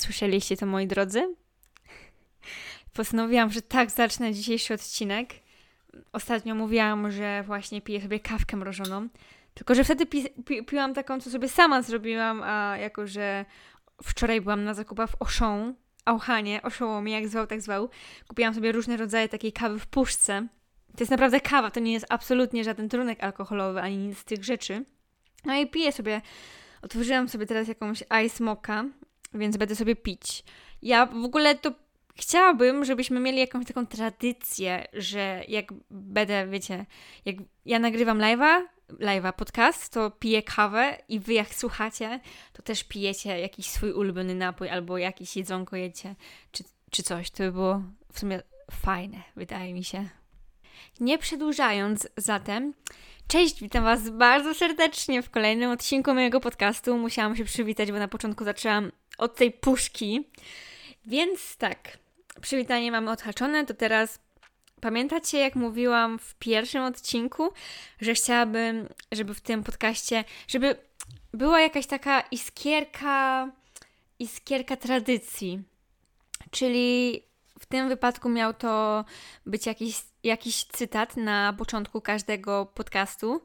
Słyszeliście to, moi drodzy? Postanowiłam, że tak zacznę dzisiejszy odcinek. Ostatnio mówiłam, że właśnie piję sobie kawkę mrożoną. Tylko, że wtedy pi pi piłam taką, co sobie sama zrobiłam, a jako, że wczoraj byłam na zakupach w Auchan, Auchanie, Oszołomie, jak zwał, tak zwał, kupiłam sobie różne rodzaje takiej kawy w puszce. To jest naprawdę kawa, to nie jest absolutnie żaden trunek alkoholowy, ani nic z tych rzeczy. No i piję sobie, otworzyłam sobie teraz jakąś ice mocha, więc będę sobie pić. Ja w ogóle to chciałabym, żebyśmy mieli jakąś taką tradycję, że jak będę, wiecie, jak ja nagrywam live'a, live'a podcast, to piję kawę i wy jak słuchacie, to też pijecie jakiś swój ulubiony napój albo jakieś jedzonko jecie, czy, czy coś. To by było w sumie fajne, wydaje mi się. Nie przedłużając zatem, cześć, witam Was bardzo serdecznie w kolejnym odcinku mojego podcastu. Musiałam się przywitać, bo na początku zaczęłam od tej puszki. Więc tak, przywitanie mamy odhaczone, to teraz pamiętacie, jak mówiłam w pierwszym odcinku, że chciałabym, żeby w tym podcaście, żeby była jakaś taka iskierka, iskierka tradycji. Czyli w tym wypadku miał to być jakiś, jakiś cytat na początku każdego podcastu.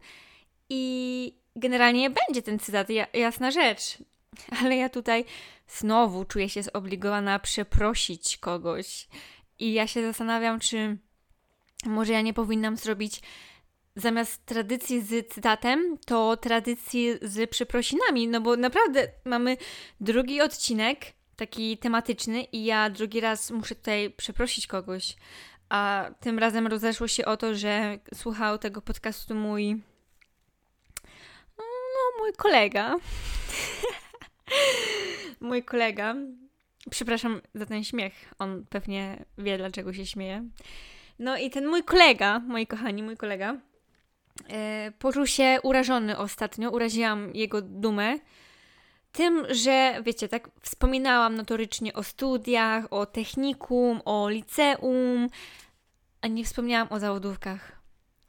I generalnie będzie ten cytat, jasna rzecz. Ale ja tutaj znowu czuję się zobligowana przeprosić kogoś. I ja się zastanawiam, czy może ja nie powinnam zrobić zamiast tradycji z cytatem, to tradycji z przeprosinami, no bo naprawdę mamy drugi odcinek, taki tematyczny i ja drugi raz muszę tutaj przeprosić kogoś. A tym razem rozeszło się o to, że słuchał tego podcastu mój no, mój kolega. mój kolega. Przepraszam za ten śmiech. On pewnie wie, dlaczego się śmieje. No i ten mój kolega, moi kochani, mój kolega, e, poczuł się urażony ostatnio. Uraziłam jego dumę tym, że wiecie, tak wspominałam notorycznie o studiach, o technikum, o liceum, a nie wspomniałam o zawodówkach.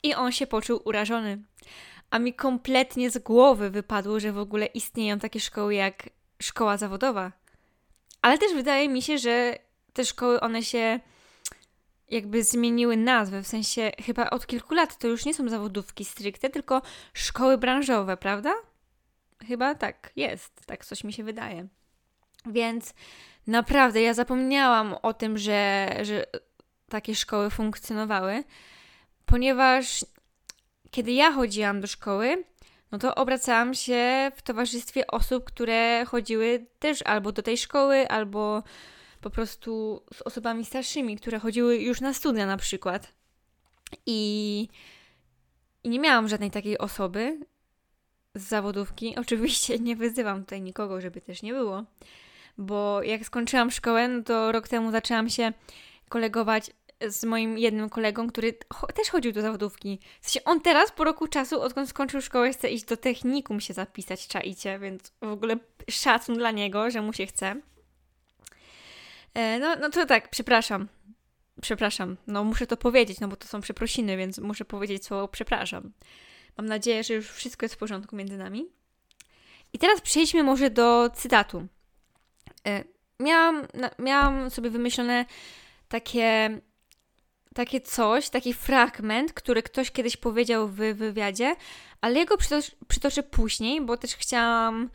I on się poczuł urażony. A mi kompletnie z głowy wypadło, że w ogóle istnieją takie szkoły jak szkoła zawodowa. Ale też wydaje mi się, że te szkoły, one się jakby zmieniły nazwę, w sensie chyba od kilku lat to już nie są zawodówki stricte, tylko szkoły branżowe, prawda? Chyba tak jest, tak coś mi się wydaje. Więc naprawdę ja zapomniałam o tym, że, że takie szkoły funkcjonowały, ponieważ kiedy ja chodziłam do szkoły, no to obracałam się w towarzystwie osób, które chodziły też albo do tej szkoły, albo po prostu z osobami starszymi, które chodziły już na studia na przykład. I, i nie miałam żadnej takiej osoby z zawodówki. Oczywiście nie wyzywam tutaj nikogo, żeby też nie było, bo jak skończyłam szkołę, no to rok temu zaczęłam się kolegować z moim jednym kolegą, który cho też chodził do zawodówki. W sensie on teraz po roku czasu, odkąd skończył szkołę, chce iść do technikum się zapisać, czaicie, więc w ogóle szacun dla niego, że mu się chce. E, no, no to tak, przepraszam. Przepraszam, no muszę to powiedzieć, no bo to są przeprosiny, więc muszę powiedzieć słowo przepraszam. Mam nadzieję, że już wszystko jest w porządku między nami. I teraz przejdźmy może do cytatu. E, miałam, miałam sobie wymyślone takie, takie coś, taki fragment, który ktoś kiedyś powiedział w wywiadzie, ale jego przytoczę, przytoczę później, bo też chciałam.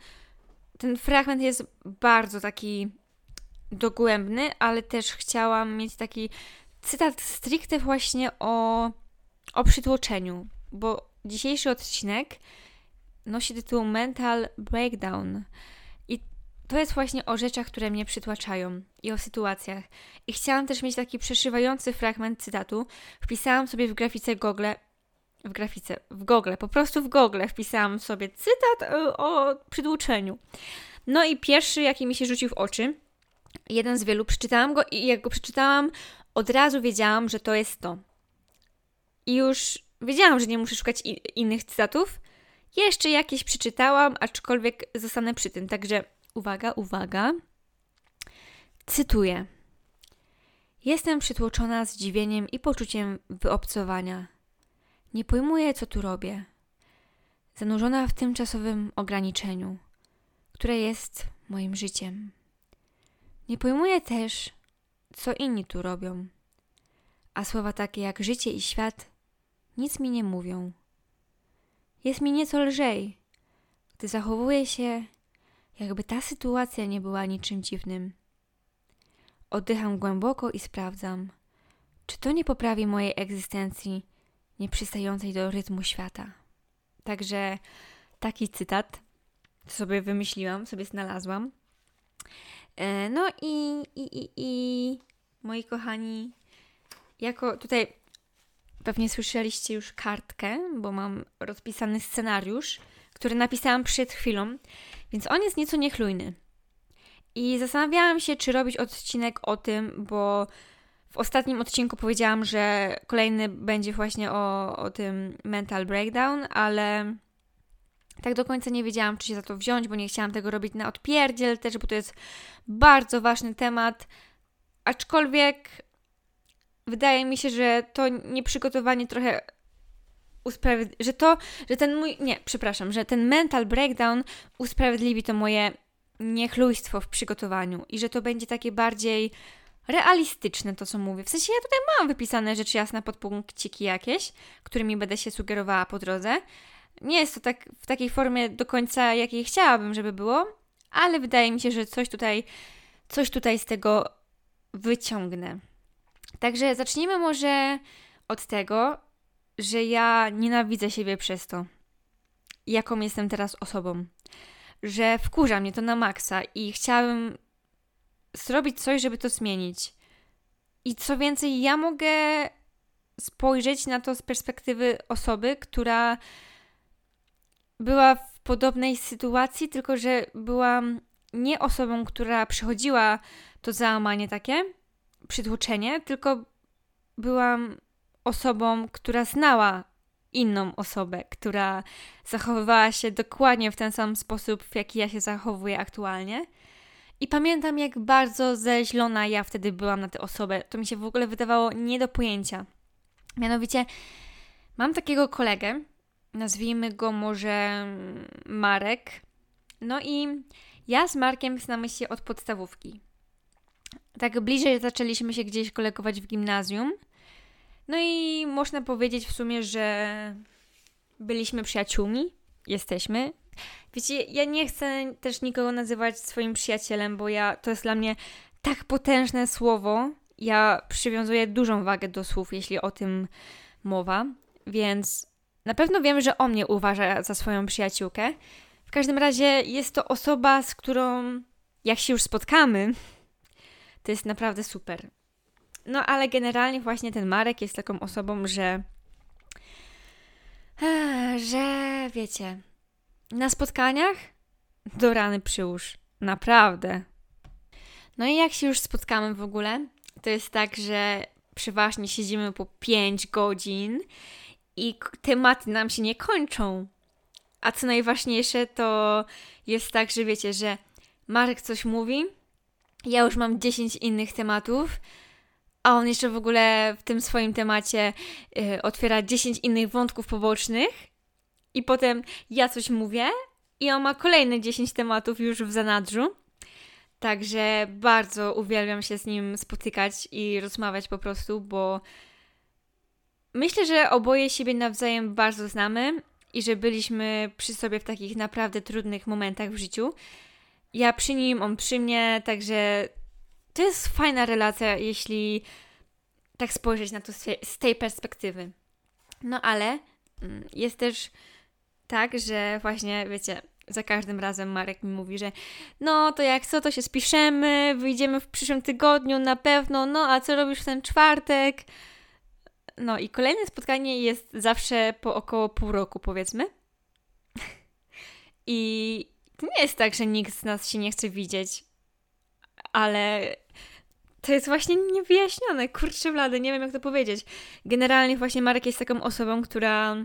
Ten fragment jest bardzo taki dogłębny, ale też chciałam mieć taki cytat stricte właśnie o, o przytłoczeniu, bo dzisiejszy odcinek nosi tytuł Mental Breakdown. I to jest właśnie o rzeczach, które mnie przytłaczają i o sytuacjach. I chciałam też mieć taki przeszywający fragment cytatu. Wpisałam sobie w grafice Google, w grafice, w Google, po prostu w Google wpisałam sobie cytat o, o przytłoczeniu. No i pierwszy, jaki mi się rzucił w oczy, jeden z wielu, przeczytałam go i jak go przeczytałam, od razu wiedziałam, że to jest to. I już wiedziałam, że nie muszę szukać innych cytatów. Jeszcze jakieś przeczytałam, aczkolwiek zostanę przy tym. Także uwaga, uwaga. Cytuję. Jestem przytłoczona zdziwieniem i poczuciem wyobcowania. Nie pojmuję, co tu robię. Zanurzona w tymczasowym ograniczeniu, które jest moim życiem. Nie pojmuję też, co inni tu robią. A słowa takie jak życie i świat nic mi nie mówią. Jest mi nieco lżej, gdy zachowuję się, jakby ta sytuacja nie była niczym dziwnym. Oddycham głęboko i sprawdzam, czy to nie poprawi mojej egzystencji nieprzystającej do rytmu świata. Także taki cytat sobie wymyśliłam, sobie znalazłam. E, no i, i, i, i moi kochani, jako tutaj pewnie słyszeliście już kartkę, bo mam rozpisany scenariusz, który napisałam przed chwilą, więc on jest nieco niechlujny. I zastanawiałam się, czy robić odcinek o tym, bo w ostatnim odcinku powiedziałam, że kolejny będzie właśnie o, o tym mental breakdown, ale tak do końca nie wiedziałam, czy się za to wziąć, bo nie chciałam tego robić na odpierdziel też, bo to jest bardzo ważny temat. Aczkolwiek wydaje mi się, że to nieprzygotowanie trochę usprawiedliwi, że to, że ten mój, nie, przepraszam, że ten mental breakdown usprawiedliwi to moje niechlujstwo w przygotowaniu i że to będzie takie bardziej realistyczne to, co mówię. W sensie ja tutaj mam wypisane rzecz jasna podpunkciki jakieś, którymi będę się sugerowała po drodze. Nie jest to tak w takiej formie do końca, jakiej chciałabym, żeby było, ale wydaje mi się, że coś tutaj, coś tutaj z tego wyciągnę. Także zacznijmy może od tego, że ja nienawidzę siebie przez to, jaką jestem teraz osobą. Że wkurza mnie to na maksa i chciałabym zrobić coś, żeby to zmienić. I co więcej, ja mogę spojrzeć na to z perspektywy osoby, która była w podobnej sytuacji, tylko że byłam nie osobą, która przechodziła to załamanie takie, przytłoczenie, tylko byłam osobą, która znała inną osobę, która zachowywała się dokładnie w ten sam sposób, w jaki ja się zachowuję aktualnie. I pamiętam, jak bardzo zeźlona ja wtedy byłam na tę osobę. To mi się w ogóle wydawało nie do pojęcia. Mianowicie, mam takiego kolegę, nazwijmy go może Marek. No i ja z Markiem znamy się od podstawówki. Tak bliżej zaczęliśmy się gdzieś kolegować w gimnazjum. No i można powiedzieć w sumie, że byliśmy przyjaciółmi, jesteśmy. Wiecie, ja nie chcę też nikogo nazywać swoim przyjacielem, bo ja to jest dla mnie tak potężne słowo. Ja przywiązuję dużą wagę do słów, jeśli o tym mowa, więc na pewno wiem, że on mnie uważa za swoją przyjaciółkę. W każdym razie jest to osoba, z którą jak się już spotkamy, to jest naprawdę super. No ale generalnie właśnie ten Marek jest taką osobą, że że wiecie, na spotkaniach do rany przyłóż. Naprawdę. No i jak się już spotkamy w ogóle, to jest tak, że przeważnie siedzimy po 5 godzin i tematy nam się nie kończą. A co najważniejsze, to jest tak, że wiecie, że Marek coś mówi, ja już mam 10 innych tematów, a on jeszcze w ogóle w tym swoim temacie y, otwiera 10 innych wątków pobocznych i potem ja coś mówię i on ma kolejne 10 tematów już w zanadrzu. Także bardzo uwielbiam się z nim spotykać i rozmawiać po prostu, bo myślę, że oboje siebie nawzajem bardzo znamy i że byliśmy przy sobie w takich naprawdę trudnych momentach w życiu. Ja przy nim, on przy mnie, także to jest fajna relacja, jeśli tak spojrzeć na to z tej perspektywy. No ale mm, jest też tak, że właśnie, wiecie, za każdym razem Marek mi mówi, że no to jak co, to się spiszemy, wyjdziemy w przyszłym tygodniu na pewno, no a co robisz w ten czwartek? No i kolejne spotkanie jest zawsze po około pół roku, powiedzmy. I to nie jest tak, że nikt z nas się nie chce widzieć, ale to jest właśnie niewyjaśnione. Kurczę blady, nie wiem jak to powiedzieć. Generalnie właśnie Marek jest taką osobą, która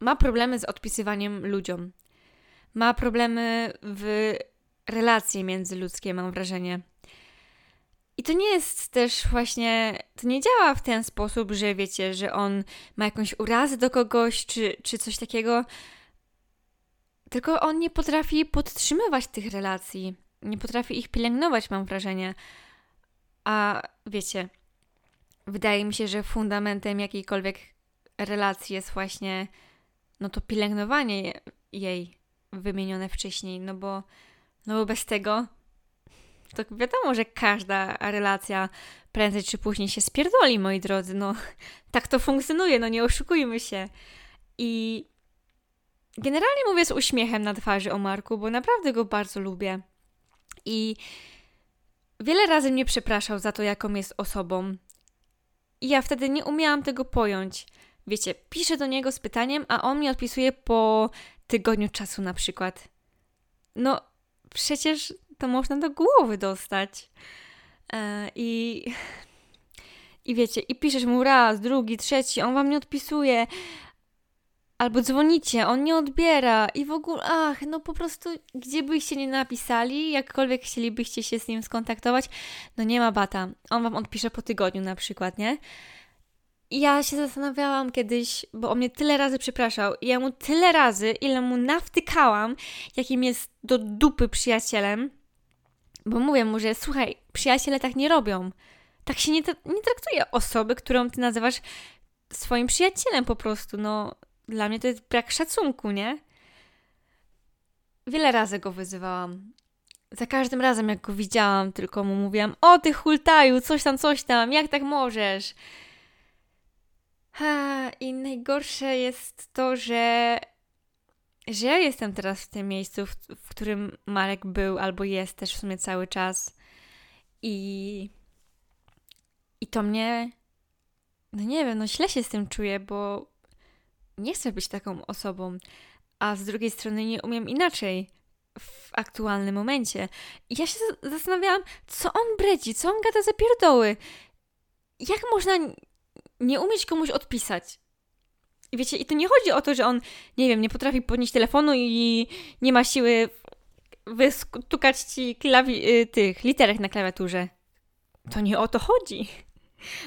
ma problemy z odpisywaniem ludziom. Ma problemy w relacje międzyludzkie, mam wrażenie. I to nie jest też właśnie, to nie działa w ten sposób, że wiecie, że on ma jakąś urazę do kogoś, czy, czy coś takiego, tylko on nie potrafi podtrzymywać tych relacji. nie potrafi ich pielęgnować, mam wrażenie. A wiecie, wydaje mi się, że fundamentem jakiejkolwiek relacji jest właśnie no to pielęgnowanie jej wymienione wcześniej, no bo, no bo bez tego to wiadomo, że każda relacja prędzej czy później się spierdoli, moi drodzy. No, tak to funkcjonuje, no nie oszukujmy się. I generalnie mówię z uśmiechem na twarzy o Marku, bo naprawdę go bardzo lubię. I wiele razy mnie przepraszał za to, jaką jest osobą. I ja wtedy nie umiałam tego pojąć. Wiecie, piszę do niego z pytaniem, a on mi odpisuje po tygodniu czasu na przykład. No, przecież to można do głowy dostać. E, I, I wiecie, i piszesz mu raz, drugi, trzeci, on wam nie odpisuje. Albo dzwonicie, on nie odbiera i w ogóle, ach, no po prostu, gdzie byście nie napisali, jakkolwiek chcielibyście się z nim skontaktować, no nie ma bata. On wam odpisze po tygodniu na przykład, nie? I ja się zastanawiałam kiedyś, bo on mnie tyle razy przepraszał, i ja mu tyle razy, ile mu nawtykałam, jakim jest do dupy przyjacielem, bo mówię mu, że słuchaj, przyjaciele tak nie robią. Tak się nie, nie traktuje osoby, którą ty nazywasz swoim przyjacielem po prostu. No, dla mnie to jest brak szacunku, nie? Wiele razy go wyzywałam. Za każdym razem, jak go widziałam, tylko mu mówiłam: O, ty hultaju, coś tam, coś tam, jak tak możesz? Ha, I najgorsze jest to, że że ja jestem teraz w tym miejscu, w, w, którym Marek był albo jest też w sumie cały czas. I, I to mnie, no nie wiem, no źle się z tym czuję, bo nie chcę być taką osobą, a z drugiej strony nie umiem inaczej w aktualnym momencie. I ja się zastanawiałam, co on bredzi, co on gada za pierdoły. Jak można nie umieć komuś odpisać? I wiecie, i to nie chodzi o to, że on, nie wiem, nie potrafi podnieść telefonu i nie ma siły wystukać ci klawi- y, tych literek na klawiaturze. To nie o to chodzi.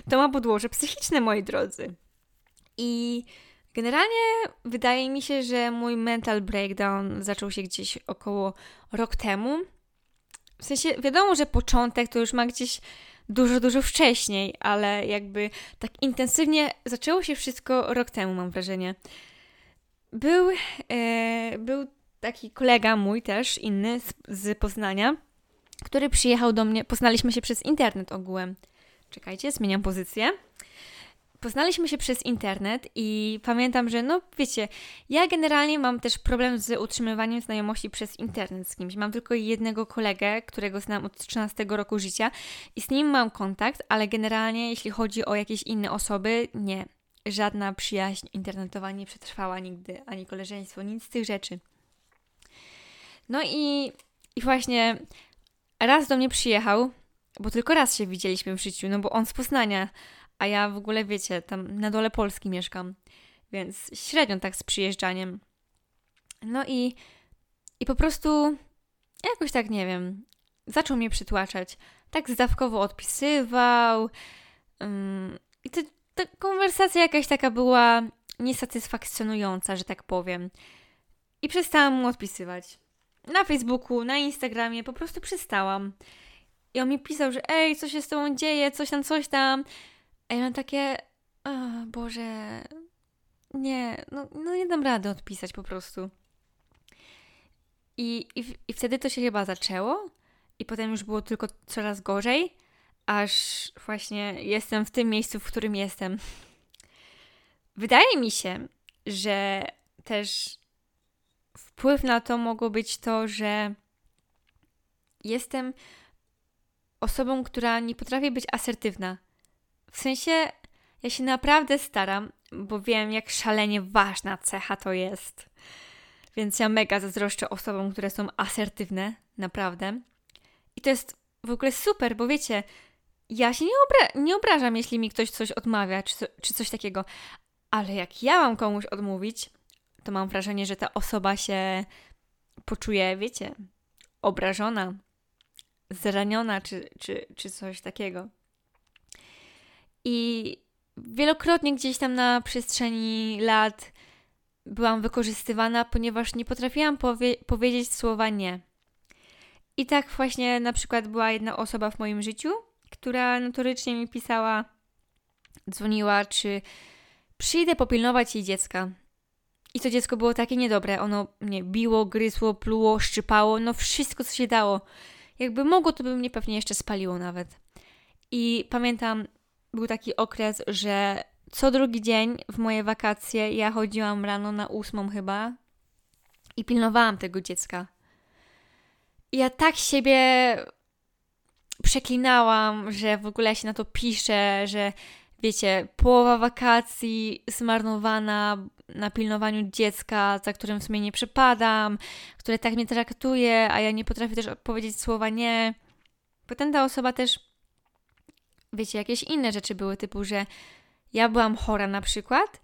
To ma podłoże psychiczne, moi drodzy. I generalnie wydaje mi się, że mój mental breakdown zaczął się gdzieś około rok temu. W sensie, wiadomo, że początek to już ma gdzieś dużo, dużo wcześniej, ale jakby tak intensywnie zaczęło się wszystko rok temu, mam wrażenie. Był, e, był taki kolega mój też, inny z, z Poznania, który przyjechał do mnie, poznaliśmy się przez internet ogółem. Czekajcie, zmieniam pozycję poznaliśmy się przez internet i pamiętam, że no wiecie, ja generalnie mam też problem z utrzymywaniem znajomości przez internet z kimś. Mam tylko jednego kolegę, którego znam od 13 roku życia i z nim mam kontakt, ale generalnie jeśli chodzi o jakieś inne osoby, nie. Żadna przyjaźń internetowa nie przetrwała nigdy, ani koleżeństwo, nic z tych rzeczy. No i, i właśnie raz do mnie przyjechał, bo tylko raz się widzieliśmy w życiu, no bo on z Poznania, a ja w ogóle, wiecie, tam na dole Polski mieszkam, więc średnio tak z przyjeżdżaniem. No i, i po prostu jakoś tak, nie wiem, zaczął mnie przytłaczać. Tak zdawkowo odpisywał. Um, I to, ta konwersacja jakaś taka była niesatysfakcjonująca, że tak powiem. I przestałam mu odpisywać. Na Facebooku, na Instagramie, po prostu przestałam. I on mi pisał, że ej, co się z tobą dzieje, coś tam, coś tam. A ja mam takie, o Boże, nie, no, no nie dam rady odpisać po prostu. I, i, I wtedy to się chyba zaczęło i potem już było tylko coraz gorzej, aż właśnie jestem w tym miejscu, w którym jestem. Wydaje mi się, że też wpływ na to mogło być to, że jestem osobą, która nie potrafi być asertywna. W sensie, ja się naprawdę staram, bo wiem, jak szalenie ważna cecha to jest. Więc ja mega zazdroszczę osobom, które są asertywne, naprawdę. I to jest w ogóle super, bo wiecie, ja się nie, obra nie obrażam, jeśli mi ktoś coś odmawia, czy, co czy coś takiego. Ale jak ja mam komuś odmówić, to mam wrażenie, że ta osoba się poczuje, wiecie, obrażona, zraniona, czy, czy, czy coś takiego. I wielokrotnie gdzieś tam na przestrzeni lat byłam wykorzystywana, ponieważ nie potrafiłam powie powiedzieć słowa nie. I tak właśnie na przykład była jedna osoba w moim życiu, która notorycznie mi pisała, dzwoniła, czy przyjdę popilnować jej dziecka. I to dziecko było takie niedobre. Ono mnie biło, gryzło, pluło, szczypało, no wszystko, co się dało. Jakby mogło, to by mnie pewnie jeszcze spaliło nawet. I pamiętam, był taki okres, że co drugi dzień w moje wakacje ja chodziłam rano na ósmą chyba i pilnowałam tego dziecka. Ja tak siebie przeklinałam, że w ogóle się na to piszę, że wiecie, połowa wakacji zmarnowana na pilnowaniu dziecka, za którym w sumie nie przepadam, które tak mnie traktuje, a ja nie potrafię też odpowiedzieć słowa nie. Potem ta osoba też, wiecie, jakieś inne rzeczy były, typu, że ja byłam chora na przykład,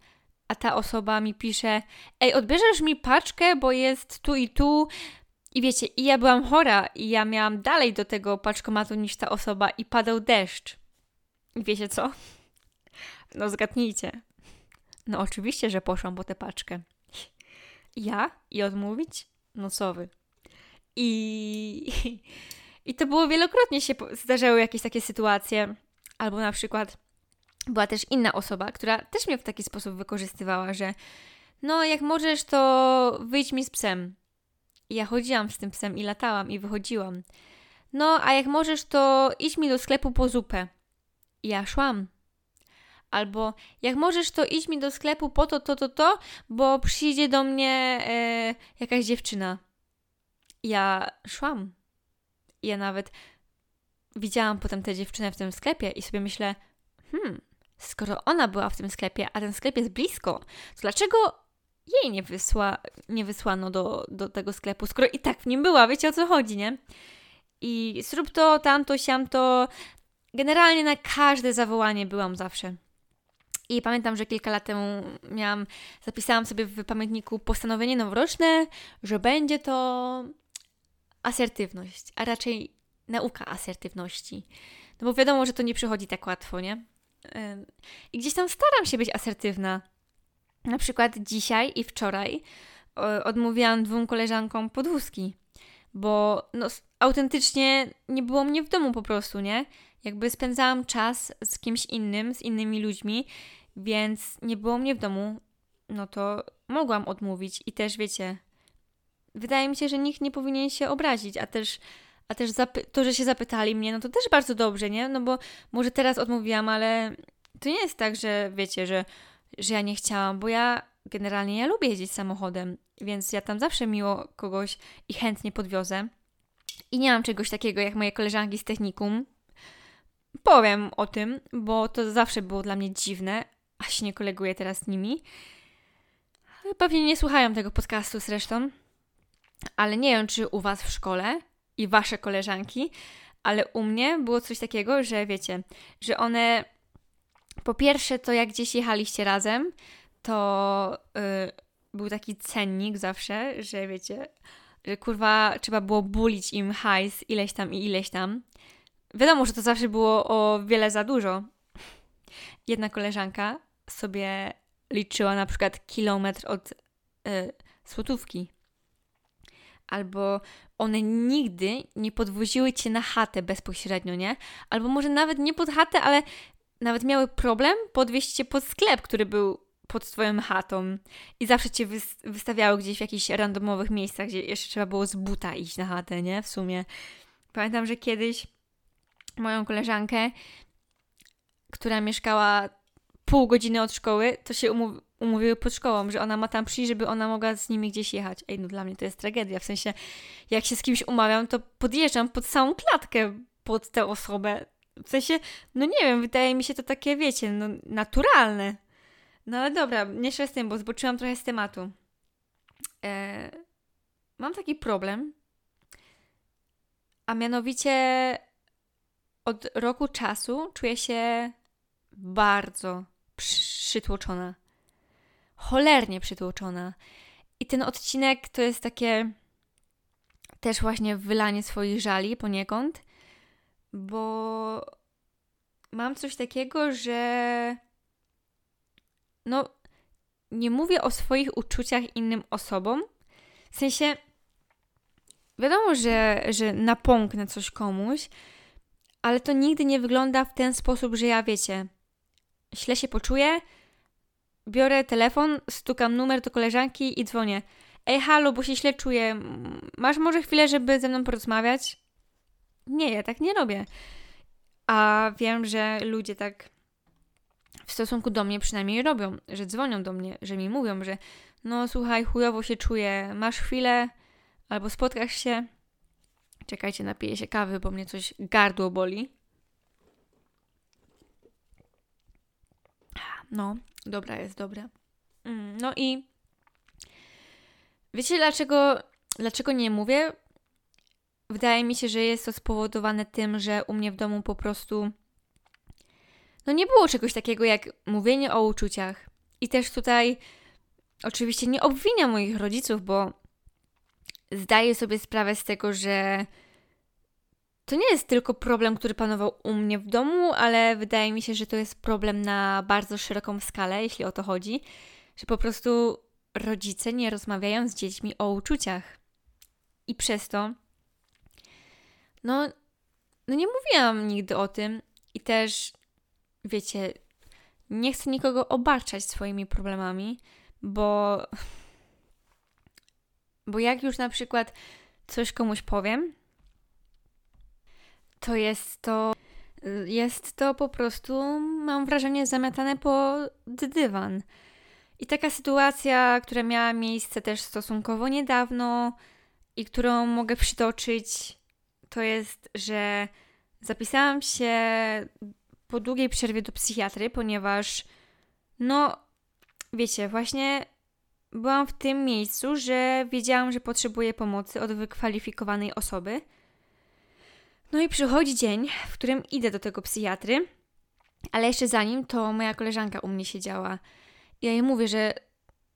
a ta osoba mi pisze: Ej, odbierzesz mi paczkę, bo jest tu i tu. I wiecie, i ja byłam chora, i ja miałam dalej do tego paczkomatu niż ta osoba, i padał deszcz. I wiecie co? No zgadnijcie. No oczywiście, że poszłam po tę paczkę. Ja? I odmówić? No co wy? I, I to było wielokrotnie się zdarzały jakieś takie sytuacje. Albo na przykład była też inna osoba, która też mnie w taki sposób wykorzystywała, że no jak możesz, to wyjdź mi z psem. I ja chodziłam z tym psem i latałam i wychodziłam. No, a jak możesz, to idź mi do sklepu po zupę. I ja szłam. Albo jak możesz, to idź mi do sklepu po to, to, to, to, bo przyjdzie do mnie e, jakaś dziewczyna. Ja szłam. Ja nawet widziałam potem tę dziewczynę w tym sklepie i sobie myślę, hmm, skoro ona była w tym sklepie, a ten sklep jest blisko, to dlaczego jej nie, wysła, nie wysłano do, do tego sklepu, skoro i tak w nim była, wiecie o co chodzi, nie? I zrób to, tamto, siamto. Generalnie na każde zawołanie byłam zawsze. I pamiętam, że kilka lat temu miałam, zapisałam sobie w pamiętniku postanowienie noworoczne, że będzie to asertywność, a raczej nauka asertywności. No bo wiadomo, że to nie przychodzi tak łatwo, nie? I gdzieś tam staram się być asertywna. Na przykład dzisiaj i wczoraj odmówiłam dwóm koleżankom podwózki, bo no, autentycznie nie było mnie w domu po prostu, nie? Jakby spędzałam czas z kimś innym, z innymi ludźmi więc nie było mnie w domu, no to mogłam odmówić i też wiecie, wydaje mi się, że nikt nie powinien się obrazić, a też, a też to, że się zapytali mnie, no to też bardzo dobrze, nie? No bo może teraz odmówiłam, ale to nie jest tak, że wiecie, że, że ja nie chciałam, bo ja generalnie ja lubię jeździć samochodem, więc ja tam zawsze miło kogoś i chętnie podwiozę. I nie mam czegoś takiego jak moje koleżanki z technikum. Powiem o tym, bo to zawsze było dla mnie dziwne, a się nie koleguję teraz z nimi. Pewnie nie słuchają tego podcastu zresztą, ale nie wiem, czy u Was w szkole i Wasze koleżanki, ale u mnie było coś takiego, że wiecie, że one po pierwsze to jak gdzieś jechaliście razem, to yy, był taki cennik zawsze, że wiecie, że kurwa trzeba było bulić im hajs ileś tam i ileś tam. Wiadomo, że to zawsze było o wiele za dużo. Jedna koleżanka sobie liczyła na przykład kilometr od y. Albo one nigdy nie podwoziły cię na chatę bezpośrednio, nie? Albo może nawet nie pod chatę, ale nawet miały problem podwieźć cię pod sklep, który był pod twoją chatą i zawsze cię wystawiały gdzieś w jakichś randomowych miejscach, gdzie jeszcze trzeba było z buta iść na chatę, nie? W sumie. Pamiętam, że kiedyś moją koleżankę, która mieszkała pół godziny od szkoły, to się umów umówiły pod szkołą, że ona ma tam przyjść, żeby ona mogła z nimi gdzieś jechać. Ej, no dla mnie to jest tragedia. W sensie, jak się z kimś umawiam, to podjeżdżam pod całą klatkę pod tę osobę. W sensie, no nie wiem, wydaje mi się to takie, wiecie, no naturalne. No ale dobra, nie z tym, bo zboczyłam trochę z tematu. Eee, mam taki problem, a mianowicie od roku czasu czuję się bardzo przytłoczona. Cholernie przytłoczona. I ten odcinek to jest takie też właśnie wylanie swoich żali poniekąd, bo mam coś takiego, że no nie mówię o swoich uczuciach innym osobom. W sensie wiadomo, że, że napomknę coś komuś, ale to nigdy nie wygląda w ten sposób, że ja wiecie, źle się poczuję, biorę telefon, stukam numer do koleżanki i dzwonię. Ej, halo, bo się źle czuję. Masz może chwilę, żeby ze mną porozmawiać? Nie, ja tak nie robię. A wiem, że ludzie tak w stosunku do mnie przynajmniej robią, że dzwonią do mnie, że mi mówią, że no słuchaj, chujowo się czuję, masz chwilę, albo spotkasz się. Czekajcie, napiję się kawy, bo mnie coś gardło boli. No, dobra jest, dobra. Mm, no i wiecie dlaczego, dlaczego nie mówię? Wydaje mi się, że jest to spowodowane tym, że u mnie w domu po prostu no nie było czegoś takiego jak mówienie o uczuciach. I też tutaj oczywiście nie obwiniam moich rodziców, bo zdaję sobie sprawę z tego, że to nie jest tylko problem, który panował u mnie w domu, ale wydaje mi się, że to jest problem na bardzo szeroką skalę, jeśli o to chodzi, że po prostu rodzice nie rozmawiają z dziećmi o uczuciach. I przez to, no, no nie mówiłam nigdy o tym i też, wiecie, nie chcę nikogo obarczać swoimi problemami, bo bo jak już na przykład coś komuś powiem, to jest to jest to po prostu, mam wrażenie, zamiatane po dywan. I taka sytuacja, która miała miejsce też stosunkowo niedawno i którą mogę przytoczyć, to jest, że zapisałam się po długiej przerwie do psychiatry, ponieważ, no, wiecie, właśnie byłam w tym miejscu, że wiedziałam, że potrzebuję pomocy od wykwalifikowanej osoby. No i przychodzi dzień, w którym idę do tego psychiatry, ale jeszcze zanim to moja koleżanka u mnie siedziała. Ja jej mówię, że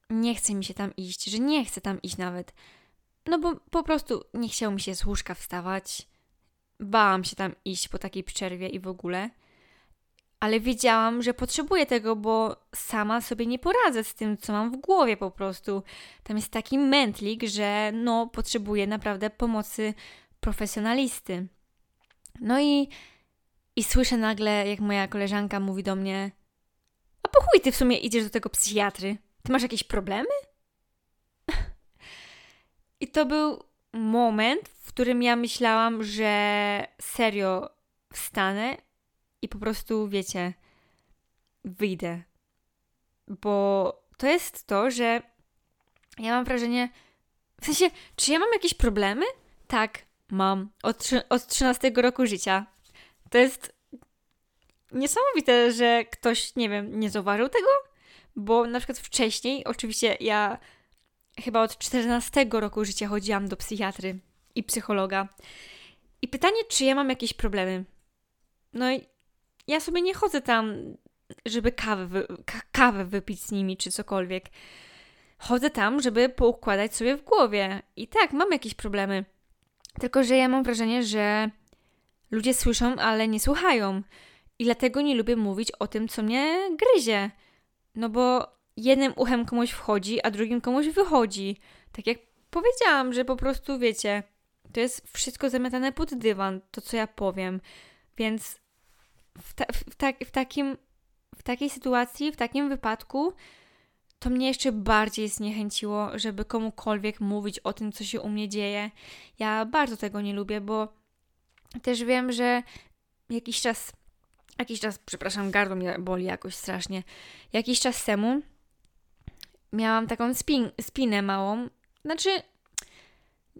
nie chce mi się tam iść, że nie chcę tam iść nawet. No bo po prostu nie chciało mi się z łóżka wstawać. Bałam się tam iść po takiej przerwie i w ogóle ale wiedziałam, że potrzebuję tego, bo sama sobie nie poradzę z tym, co mam w głowie po prostu. Tam jest taki mętlik, że no, potrzebuję naprawdę pomocy profesjonalisty. No i, i słyszę nagle, jak moja koleżanka mówi do mnie: A po chuj ty w sumie idziesz do tego psychiatry? Ty masz jakieś problemy? I to był moment, w którym ja myślałam, że serio wstanę i po prostu, wiecie, wyjdę. Bo to jest to, że ja mam wrażenie, w sensie, czy ja mam jakieś problemy? Tak, mam. Od, od 13 roku życia. To jest niesamowite, że ktoś, nie wiem, nie zauważył tego, bo na przykład wcześniej, oczywiście ja chyba od 14 roku życia chodziłam do psychiatry i psychologa. I pytanie, czy ja mam jakieś problemy? No i ja sobie nie chodzę tam, żeby kawę, wy, kawę wypić z nimi czy cokolwiek. Chodzę tam, żeby poukładać sobie w głowie. I tak, mam jakieś problemy. Tylko, że ja mam wrażenie, że ludzie słyszą, ale nie słuchają. I dlatego nie lubię mówić o tym, co mnie gryzie. No bo jednym uchem komuś wchodzi, a drugim komuś wychodzi. Tak jak powiedziałam, że po prostu wiecie, to jest wszystko zamiatane pod dywan, to co ja powiem. Więc w, ta, w, ta, w, takim, w takiej sytuacji, w takim wypadku, to mnie jeszcze bardziej zniechęciło, żeby komukolwiek mówić o tym, co się u mnie dzieje. Ja bardzo tego nie lubię, bo też wiem, że jakiś czas, jakiś czas, przepraszam, gardło mnie boli jakoś strasznie. Jakiś czas temu miałam taką spin, spinę małą. Znaczy,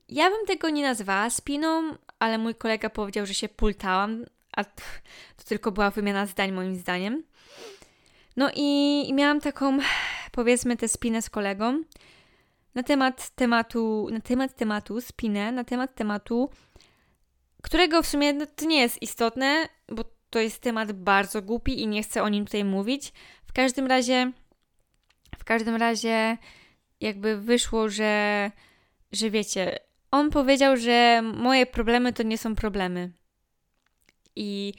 ja bym tego nie nazwała spiną, ale mój kolega powiedział, że się pultałam a to tylko była wymiana zdań moim zdaniem. No i, i miałam taką, powiedzmy, tę spinę z kolegą na temat tematu, na temat tematu, spinę, na temat tematu, którego w sumie no, to nie jest istotne, bo to jest temat bardzo głupi i nie chcę o nim tutaj mówić. W każdym razie, w każdym razie, jakby wyszło, że, że wiecie, on powiedział, że moje problemy to nie są problemy. I,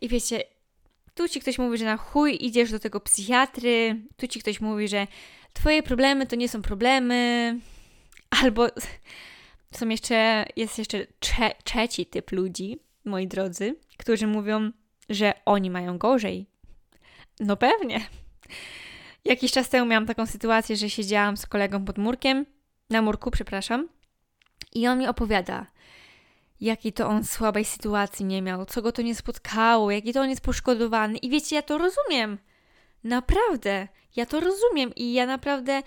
i wiecie, tu ci ktoś mówi, że na chuj idziesz do tego psychiatry, tu ci ktoś mówi, że twoje problemy to nie są problemy, albo, są jeszcze, jest jeszcze trze trzeci typ ludzi, moi drodzy, którzy mówią, że oni mają gorzej. No pewnie. Jakiś czas temu miałam taką sytuację, że siedziałam z kolegą pod murkiem, na murku, przepraszam, i on mi opowiada, jakiej to on słabej sytuacji nie miał, co go to nie spotkało, jaki to on jest poszkodowany. I wiecie, ja to rozumiem. Naprawdę, ja to rozumiem i ja naprawdę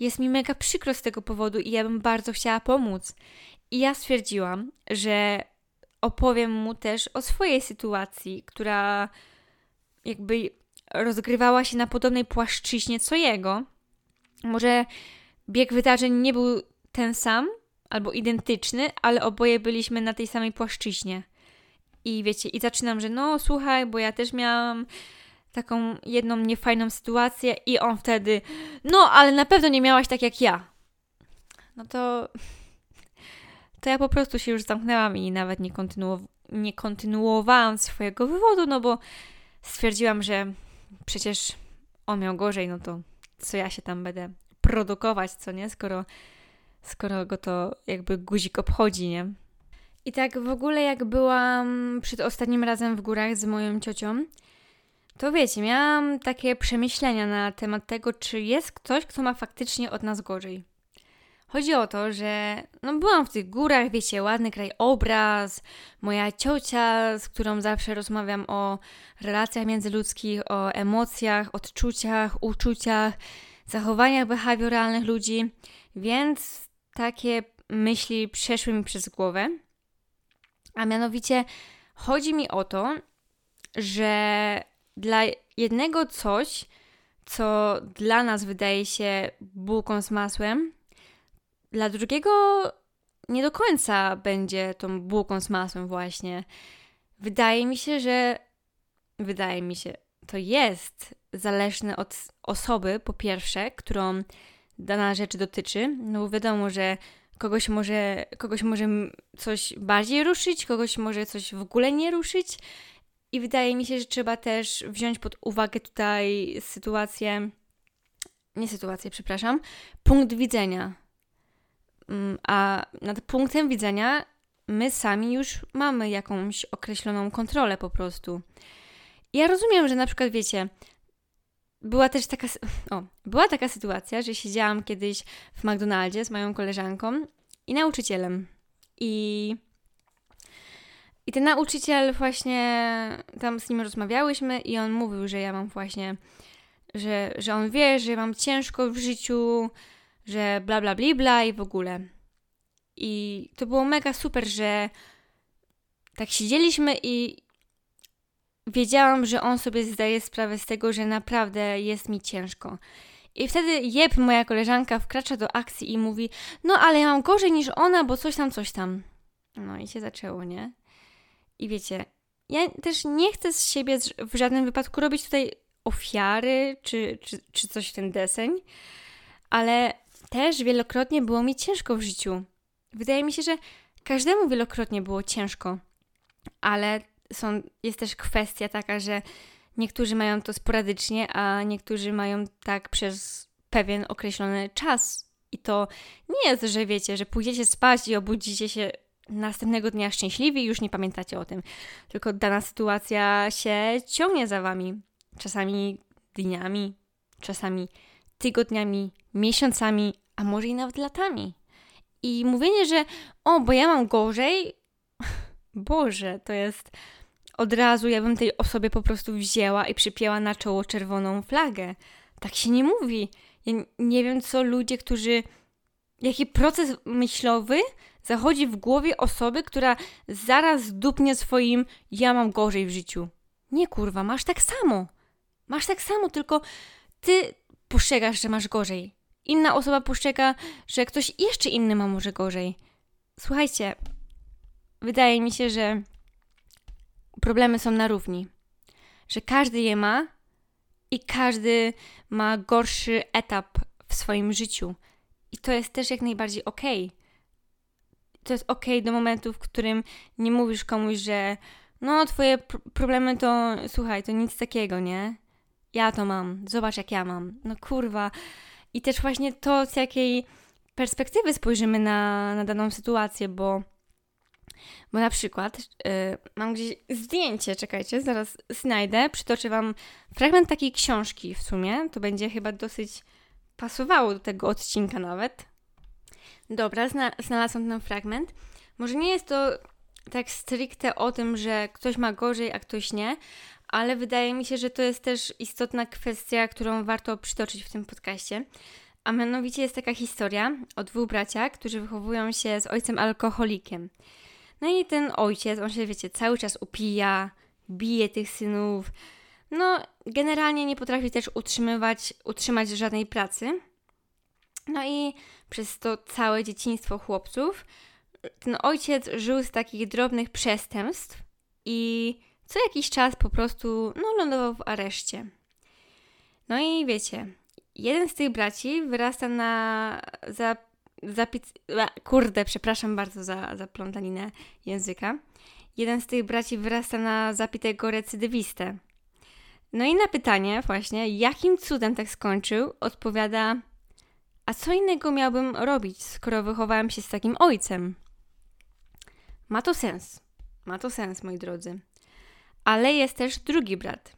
jest mi mega przykro z tego powodu i ja bym bardzo chciała pomóc. I ja stwierdziłam, że opowiem mu też o swojej sytuacji, która jakby rozgrywała się na podobnej płaszczyźnie co jego. Może bieg wydarzeń nie był ten sam albo identyczny, ale oboje byliśmy na tej samej płaszczyźnie. I wiecie, i zaczynam, że no słuchaj, bo ja też miałam taką jedną niefajną sytuację i on wtedy, no ale na pewno nie miałaś tak jak ja. No to to ja po prostu się już zamknęłam i nawet nie, nie kontynuowałam swojego wywodu, no bo stwierdziłam, że przecież on miał gorzej, no to co ja się tam będę produkować, co nie, skoro, skoro go to jakby guzik obchodzi, nie? I tak w ogóle jak byłam przed ostatnim razem w górach z moją ciocią, to wiecie, miałam takie przemyślenia na temat tego, czy jest ktoś, kto ma faktycznie od nas gorzej. Chodzi o to, że no byłam w tych górach, wiecie, ładny krajobraz, moja ciocia, z którą zawsze rozmawiam o relacjach międzyludzkich, o emocjach, odczuciach, uczuciach, zachowaniach behawioralnych ludzi, więc takie myśli przeszły mi przez głowę. A mianowicie chodzi mi o to, że dla jednego coś, co dla nas wydaje się bułką z masłem, dla drugiego nie do końca będzie tą bułką z masłem właśnie. Wydaje mi się, że wydaje mi się, to jest zależne od osoby, po pierwsze, którą dana rzecz dotyczy, no bo wiadomo, że kogoś może, kogoś może coś bardziej ruszyć, kogoś może coś w ogóle nie ruszyć. I wydaje mi się, że trzeba też wziąć pod uwagę tutaj sytuację, nie sytuację, przepraszam, punkt widzenia Mm, a nad punktem widzenia my sami już mamy jakąś określoną kontrolę po prostu. ja rozumiem, że na przykład wiecie, była też taka, o, była taka sytuacja, że siedziałam kiedyś w McDonaldzie z moją koleżanką i nauczycielem. I, i ten nauczyciel właśnie, tam z nim rozmawiałyśmy i on mówił, że ja mam właśnie, że, że on wie, że mam ciężko w życiu, że bla bla bla bla i w ogóle. I to było mega super, że tak siedzieliśmy i wiedziałam, że on sobie zdaje sprawę z tego, że naprawdę jest mi ciężko. I wtedy Jeb, moja koleżanka, wkracza do akcji i mówi: No, ale ja mam gorzej niż ona, bo coś tam, coś tam. No i się zaczęło, nie? I wiecie, ja też nie chcę z siebie w żadnym wypadku robić tutaj ofiary czy, czy, czy coś w ten deseń, ale też wielokrotnie było mi ciężko w życiu. Wydaje mi się, że każdemu wielokrotnie było ciężko, ale są, jest też kwestia taka, że niektórzy mają to sporadycznie, a niektórzy mają tak przez pewien określony czas. I to nie jest, że wiecie, że pójdziecie spać i obudzicie się następnego dnia szczęśliwi i już nie pamiętacie o tym. Tylko dana sytuacja się ciągnie za wami. Czasami dniami, czasami tygodniami, miesiącami, a może i nawet latami. I mówienie, że o, bo ja mam gorzej, Boże, to jest od razu, ja bym tej osobie po prostu wzięła i przypięła na czoło czerwoną flagę. Tak się nie mówi. Ja nie wiem, co ludzie, którzy. Jaki proces myślowy zachodzi w głowie osoby, która zaraz dupnie swoim ja mam gorzej w życiu. Nie kurwa, masz tak samo. Masz tak samo, tylko ty postrzegasz, że masz gorzej. Inna osoba postrzega, że ktoś jeszcze inny ma może gorzej. Słuchajcie, wydaje mi się, że problemy są na równi. Że każdy je ma i każdy ma gorszy etap w swoim życiu. I to jest też jak najbardziej okej. Okay. To jest okej okay do momentu, w którym nie mówisz komuś, że no, twoje problemy to, słuchaj, to nic takiego, nie? Ja to mam, zobacz jak ja mam. No kurwa. I też właśnie to, z jakiej perspektywy spojrzymy na, na daną sytuację, bo, bo na przykład yy, mam gdzieś zdjęcie, czekajcie, zaraz znajdę, przytoczę Wam fragment takiej książki w sumie, to będzie chyba dosyć pasowało do tego odcinka nawet. Dobra, zna, znalazłam ten fragment. Może nie jest to tak stricte o tym, że ktoś ma gorzej, a ktoś nie, ale wydaje mi się, że to jest też istotna kwestia, którą warto przytoczyć w tym podcaście. A mianowicie jest taka historia o dwóch braciach, którzy wychowują się z ojcem alkoholikiem. No i ten ojciec, on się, wiecie, cały czas upija, bije tych synów. No, generalnie nie potrafi też utrzymywać, utrzymać żadnej pracy. No i przez to całe dzieciństwo chłopców ten ojciec żył z takich drobnych przestępstw i co jakiś czas po prostu no, lądował w areszcie. No i wiecie, jeden z tych braci wyrasta na za, za kurde, przepraszam bardzo za, za plątaninę języka. Jeden z tych braci wyrasta na zapitego recydywistę. No i na pytanie właśnie, jakim cudem tak skończył, odpowiada a co innego miałbym robić, skoro wychowałem się z takim ojcem? Ma to sens. Ma to sens, moi drodzy. Ale jest też drugi brat.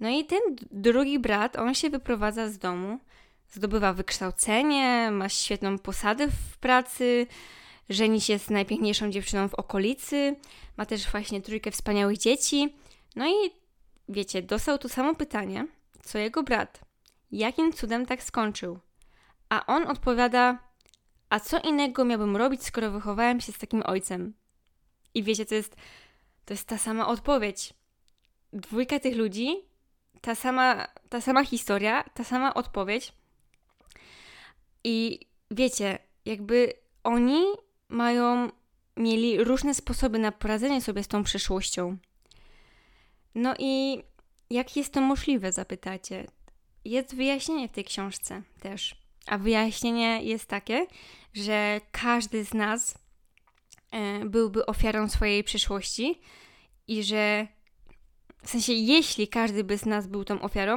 No i ten drugi brat, on się wyprowadza z domu, zdobywa wykształcenie, ma świetną posadę w pracy, żeni się z najpiękniejszą dziewczyną w okolicy, ma też właśnie trójkę wspaniałych dzieci. No i wiecie, dostał to samo pytanie, co jego brat. Jakim cudem tak skończył? A on odpowiada: A co innego miałbym robić, skoro wychowałem się z takim ojcem? I wiecie, to jest, to jest ta sama odpowiedź. Dwójka tych ludzi, ta sama, ta sama historia, ta sama odpowiedź. I wiecie, jakby oni mają, mieli różne sposoby na poradzenie sobie z tą przyszłością. No i jak jest to możliwe, zapytacie? Jest wyjaśnienie w tej książce też. A wyjaśnienie jest takie, że każdy z nas e, byłby ofiarą swojej przyszłości i że w sensie, jeśli każdy by z nas był tą ofiarą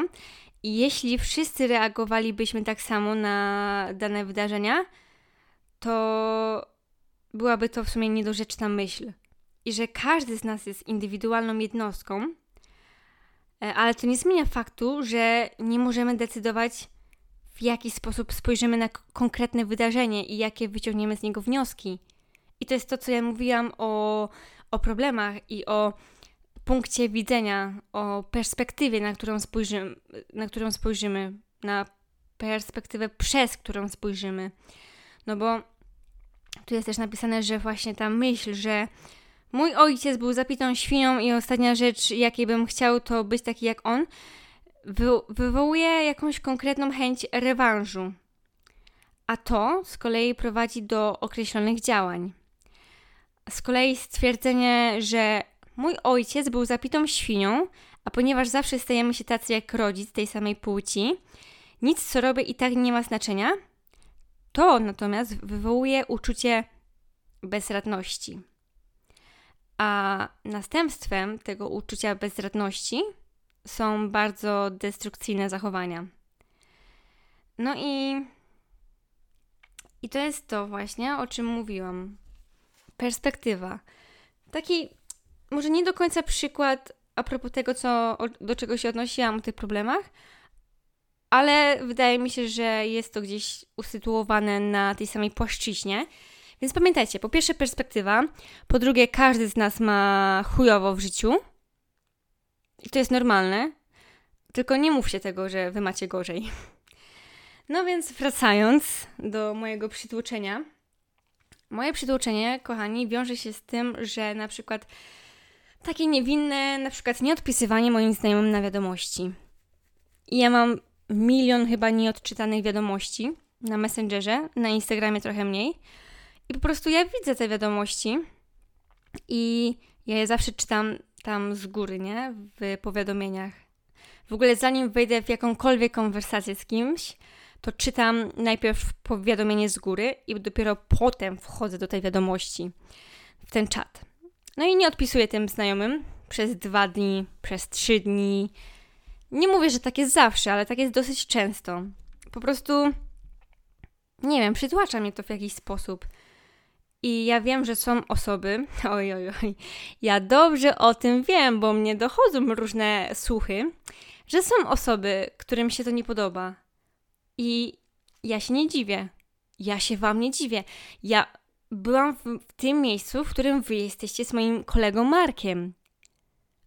i jeśli wszyscy reagowalibyśmy tak samo na dane wydarzenia, to byłaby to w sumie niedorzeczna myśl. I że każdy z nas jest indywidualną jednostką, e, ale to nie zmienia faktu, że nie możemy decydować w jaki sposób spojrzymy na konkretne wydarzenie i jakie wyciągniemy z niego wnioski. I to jest to, co ja mówiłam o, o problemach i o punkcie widzenia, o perspektywie, na którą spojrzymy, na którą spojrzymy, na perspektywę, przez którą spojrzymy. No bo tu jest też napisane, że właśnie ta myśl, że mój ojciec był zapitą świnią i ostatnia rzecz, jakiej bym chciał, to być taki jak on, wy wywołuje jakąś konkretną chęć rewanżu, a to z kolei prowadzi do określonych działań. Z kolei stwierdzenie, że mój ojciec był zapitą świnią, a ponieważ zawsze stajemy się tacy jak rodzic tej samej płci, nic co robię i tak nie ma znaczenia, to natomiast wywołuje uczucie bezradności. A następstwem tego uczucia bezradności są bardzo destrukcyjne zachowania. No i, i to jest to właśnie, o czym mówiłam. Perspektywa. Taki, może nie do końca przykład a propos tego, co, do czego się odnosiłam o tych problemach, ale wydaje mi się, że jest to gdzieś usytuowane na tej samej płaszczyźnie. Więc pamiętajcie, po pierwsze perspektywa, po drugie każdy z nas ma chujowo w życiu, i to jest normalne. Tylko nie mówcie tego, że wy macie gorzej. No więc wracając do mojego przytłoczenia. Moje przytłoczenie, kochani, wiąże się z tym, że na przykład takie niewinne, na przykład nieodpisywanie moim znajomym na wiadomości. I ja mam milion chyba nieodczytanych wiadomości na Messengerze, na Instagramie trochę mniej. I po prostu ja widzę te wiadomości i ja je zawsze czytam tam z góry, nie? W powiadomieniach. W ogóle zanim wejdę w jakąkolwiek konwersację z kimś, to czytam najpierw powiadomienie z góry i dopiero potem wchodzę do tej wiadomości, w ten czat. No i nie odpisuję tym znajomym przez dwa dni, przez trzy dni. Nie mówię, że tak jest zawsze, ale tak jest dosyć często. Po prostu nie wiem, przytłacza mnie to w jakiś sposób. I ja wiem, że są osoby, oj, oj, oj, ja dobrze o tym wiem, bo mnie dochodzą różne słuchy, że są osoby, którym się to nie podoba. I ja się nie dziwię. Ja się wam nie dziwię. Ja byłam w, w tym miejscu, w którym wy jesteście z moim kolegą Markiem.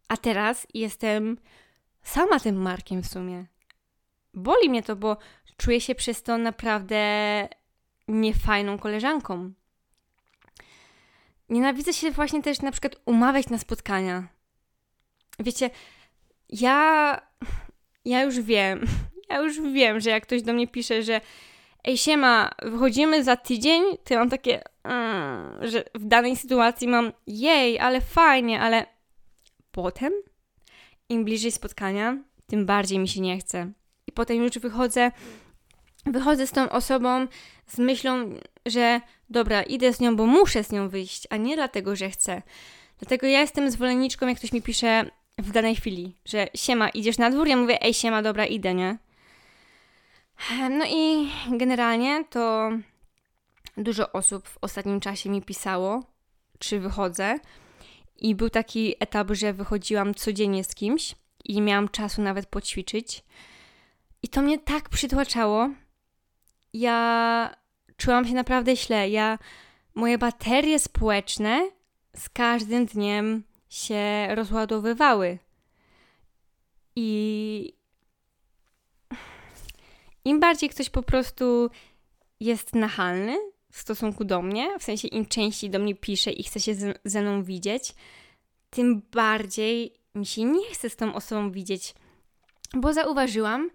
A teraz jestem sama tym Markiem w sumie. Boli mnie to, bo czuję się przez to naprawdę niefajną koleżanką. Nienawidzę się właśnie też na przykład umawiać na spotkania. Wiecie, ja, ja już wiem, ja już wiem, że jak ktoś do mnie pisze, że ej siema, wychodzimy za tydzień, to mam takie, mm, że w danej sytuacji mam jej, ale fajnie, ale potem im bliżej spotkania, tym bardziej mi się nie chce. I potem już wychodzę, wychodzę z tą osobą z myślą, że dobra, idę z nią, bo muszę z nią wyjść, a nie dlatego, że chcę. Dlatego ja jestem zwolenniczką, jak ktoś mi pisze w danej chwili, że siema, idziesz na dwór, ja mówię, ej siema, dobra, idę, nie? No i generalnie to dużo osób w ostatnim czasie mi pisało, czy wychodzę. I był taki etap, że wychodziłam codziennie z kimś i miałam czasu nawet poćwiczyć. I to mnie tak przytłaczało. Ja czułam się naprawdę źle. Ja, moje baterie społeczne z każdym dniem się rozładowywały. I im bardziej ktoś po prostu jest nachalny w stosunku do mnie, w sensie im częściej do mnie pisze i chce się ze mną widzieć, tym bardziej mi się nie chce z tą osobą widzieć. Bo zauważyłam,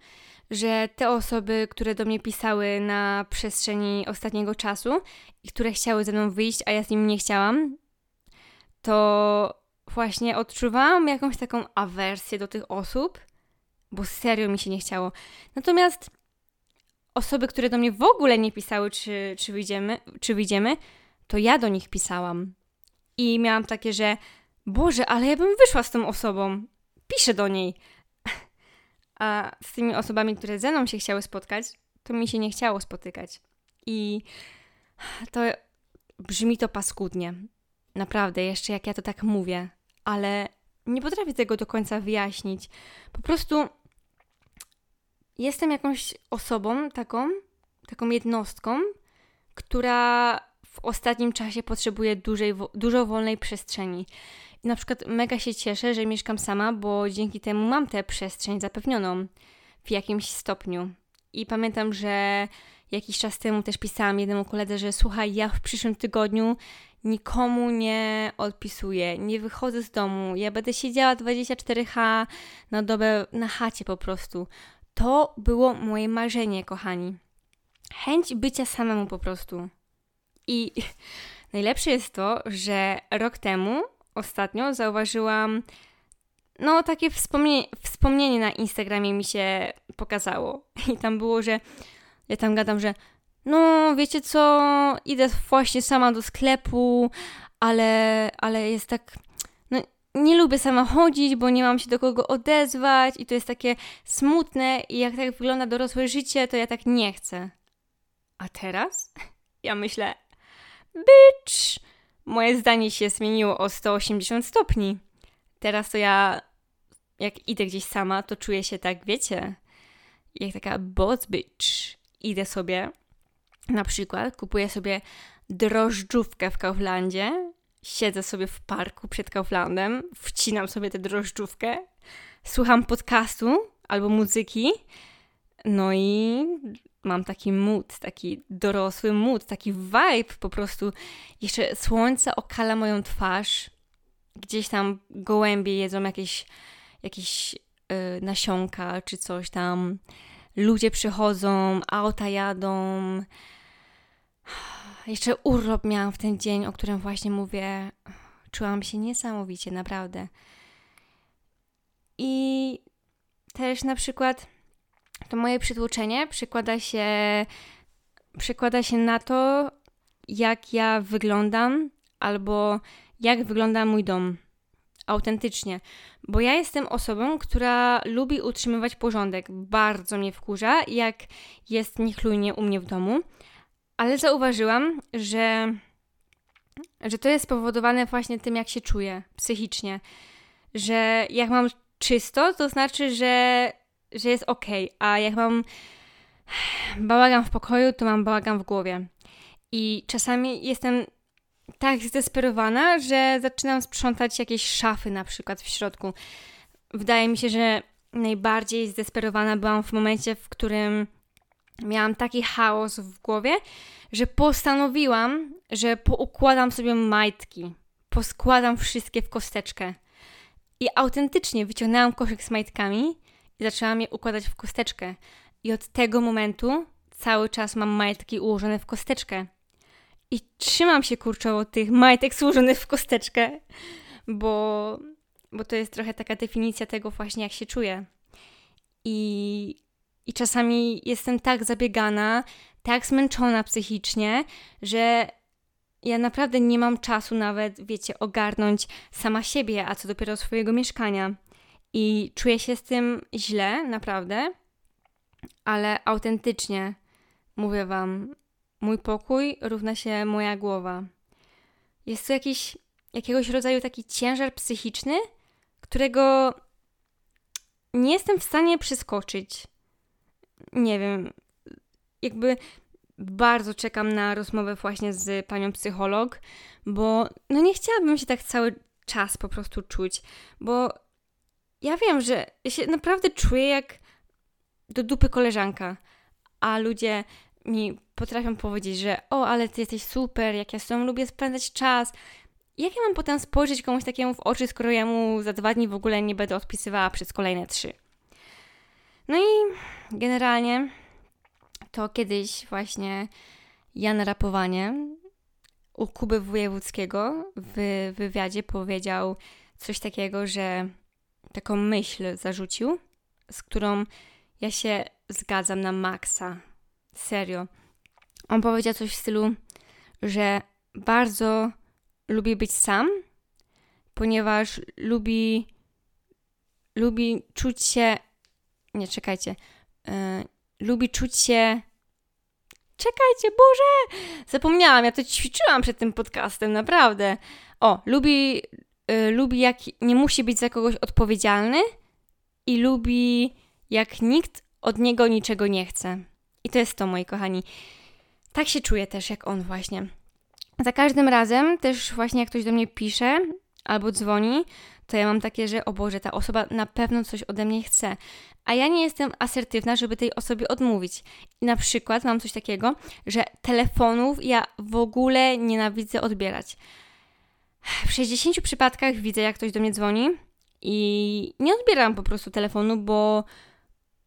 że te osoby, które do mnie pisały na przestrzeni ostatniego czasu i które chciały ze mną wyjść, a ja z nim nie chciałam, to właśnie odczuwałam jakąś taką awersję do tych osób, bo serio mi się nie chciało. Natomiast osoby, które do mnie w ogóle nie pisały, czy, czy, wyjdziemy, czy wyjdziemy, to ja do nich pisałam. I miałam takie, że Boże, ale ja bym wyszła z tą osobą. Piszę do niej. A z tymi osobami, które ze mną się chciały spotkać, to mi się nie chciało spotykać. I to brzmi to paskudnie. Naprawdę, jeszcze jak ja to tak mówię, ale nie potrafię tego do końca wyjaśnić. Po prostu jestem jakąś osobą taką, taką jednostką, która w ostatnim czasie potrzebuje dużej, dużo wolnej przestrzeni. I na przykład mega się cieszę, że mieszkam sama, bo dzięki temu mam tę przestrzeń zapewnioną w jakimś stopniu. I pamiętam, że jakiś czas temu też pisałam jednemu koledze, że słuchaj, ja w przyszłym tygodniu nikomu nie odpisuję, nie wychodzę z domu, ja będę siedziała 24H na dobę na chacie po prostu. To było moje marzenie, kochani. Chęć bycia samemu po prostu. I najlepsze jest to, że rok temu ostatnio zauważyłam, no takie wspomnienie, wspomnienie na Instagramie mi się pokazało. I tam było, że ja tam gadam, że no wiecie co, idę właśnie sama do sklepu, ale, ale jest tak, nie lubię sama chodzić, bo nie mam się do kogo odezwać i to jest takie smutne i jak tak wygląda dorosłe życie, to ja tak nie chcę. A teraz? Ja myślę, bitch, moje zdanie się zmieniło o 180 stopni. Teraz to ja, jak idę gdzieś sama, to czuję się tak, wiecie, jak taka boss bitch. Idę sobie, na przykład kupuję sobie drożdżówkę w Kauflandzie, siedzę sobie w parku przed Kauflandem, wcinam sobie tę drożdżówkę, słucham podcastu albo muzyki, no i mam taki mood, taki dorosły mood, taki vibe po prostu. Jeszcze słońce okala moją twarz. Gdzieś tam gołębie jedzą jakieś, jakieś yy, nasionka czy coś tam. Ludzie przychodzą, auta jadą. Jeszcze urlop miałam w ten dzień, o którym właśnie mówię. Czułam się niesamowicie, naprawdę. I też na przykład to moje przytłoczenie przekłada się, przekłada się na to, jak ja wyglądam albo jak wygląda mój dom. Autentycznie. Bo ja jestem osobą, która lubi utrzymywać porządek. Bardzo mnie wkurza, jak jest niechlujnie u mnie w domu. Ale zauważyłam, że, że to jest spowodowane właśnie tym, jak się czuję psychicznie. Że jak mam czysto, to znaczy, że, że jest ok, a jak mam bałagan w pokoju, to mam bałagan w głowie. I czasami jestem tak zdesperowana, że zaczynam sprzątać jakieś szafy na przykład w środku. Wydaje mi się, że najbardziej zdesperowana byłam w momencie, w którym miałam taki chaos w głowie, że postanowiłam, że poukładam sobie majtki. Poskładam wszystkie w kosteczkę. I autentycznie wyciągnęłam koszyk z majtkami i zaczęłam je układać w kosteczkę. I od tego momentu cały czas mam majtki ułożone w kosteczkę. I trzymam się kurczowo tych majtek złożonych w kosteczkę, bo, bo to jest trochę taka definicja tego właśnie, jak się czuję. I, I czasami jestem tak zabiegana, tak zmęczona psychicznie, że ja naprawdę nie mam czasu nawet, wiecie, ogarnąć sama siebie, a co dopiero swojego mieszkania. I czuję się z tym źle, naprawdę, ale autentycznie mówię Wam, mój pokój równa się moja głowa. Jest to jakiś, jakiegoś rodzaju taki ciężar psychiczny, którego nie jestem w stanie przeskoczyć. Nie wiem, jakby bardzo czekam na rozmowę właśnie z panią psycholog, bo no nie chciałabym się tak cały czas po prostu czuć, bo ja wiem, że ja się naprawdę czuję jak do dupy koleżanka, a ludzie mi potrafią powiedzieć, że o, ale ty jesteś super, jak ja z tobą lubię spędzać czas. Jak ja mam potem spojrzeć komuś takiemu w oczy, skoro ja mu za dwa dni w ogóle nie będę odpisywała przez kolejne trzy? No i generalnie to kiedyś właśnie Jan Rapowanie u Kuby Wojewódzkiego w wywiadzie powiedział coś takiego, że taką myśl zarzucił, z którą ja się zgadzam na maksa. Serio. On powiedział coś w stylu, że bardzo lubi być sam, ponieważ lubi lubi czuć się nie, czekajcie. Yy, lubi czuć się Czekajcie, Boże! Zapomniałam, ja to ćwiczyłam przed tym podcastem, naprawdę. O, lubi, yy, lubi jak nie musi być za kogoś odpowiedzialny i lubi jak nikt od niego niczego nie chce. I to jest to, moi kochani. Tak się czuję też jak on właśnie. Za każdym razem też właśnie jak ktoś do mnie pisze albo dzwoni, to ja mam takie, że o Boże, ta osoba na pewno coś ode mnie chce. A ja nie jestem asertywna, żeby tej osobie odmówić. I na przykład mam coś takiego, że telefonów ja w ogóle nienawidzę odbierać. W 60 przypadkach widzę, jak ktoś do mnie dzwoni i nie odbieram po prostu telefonu, bo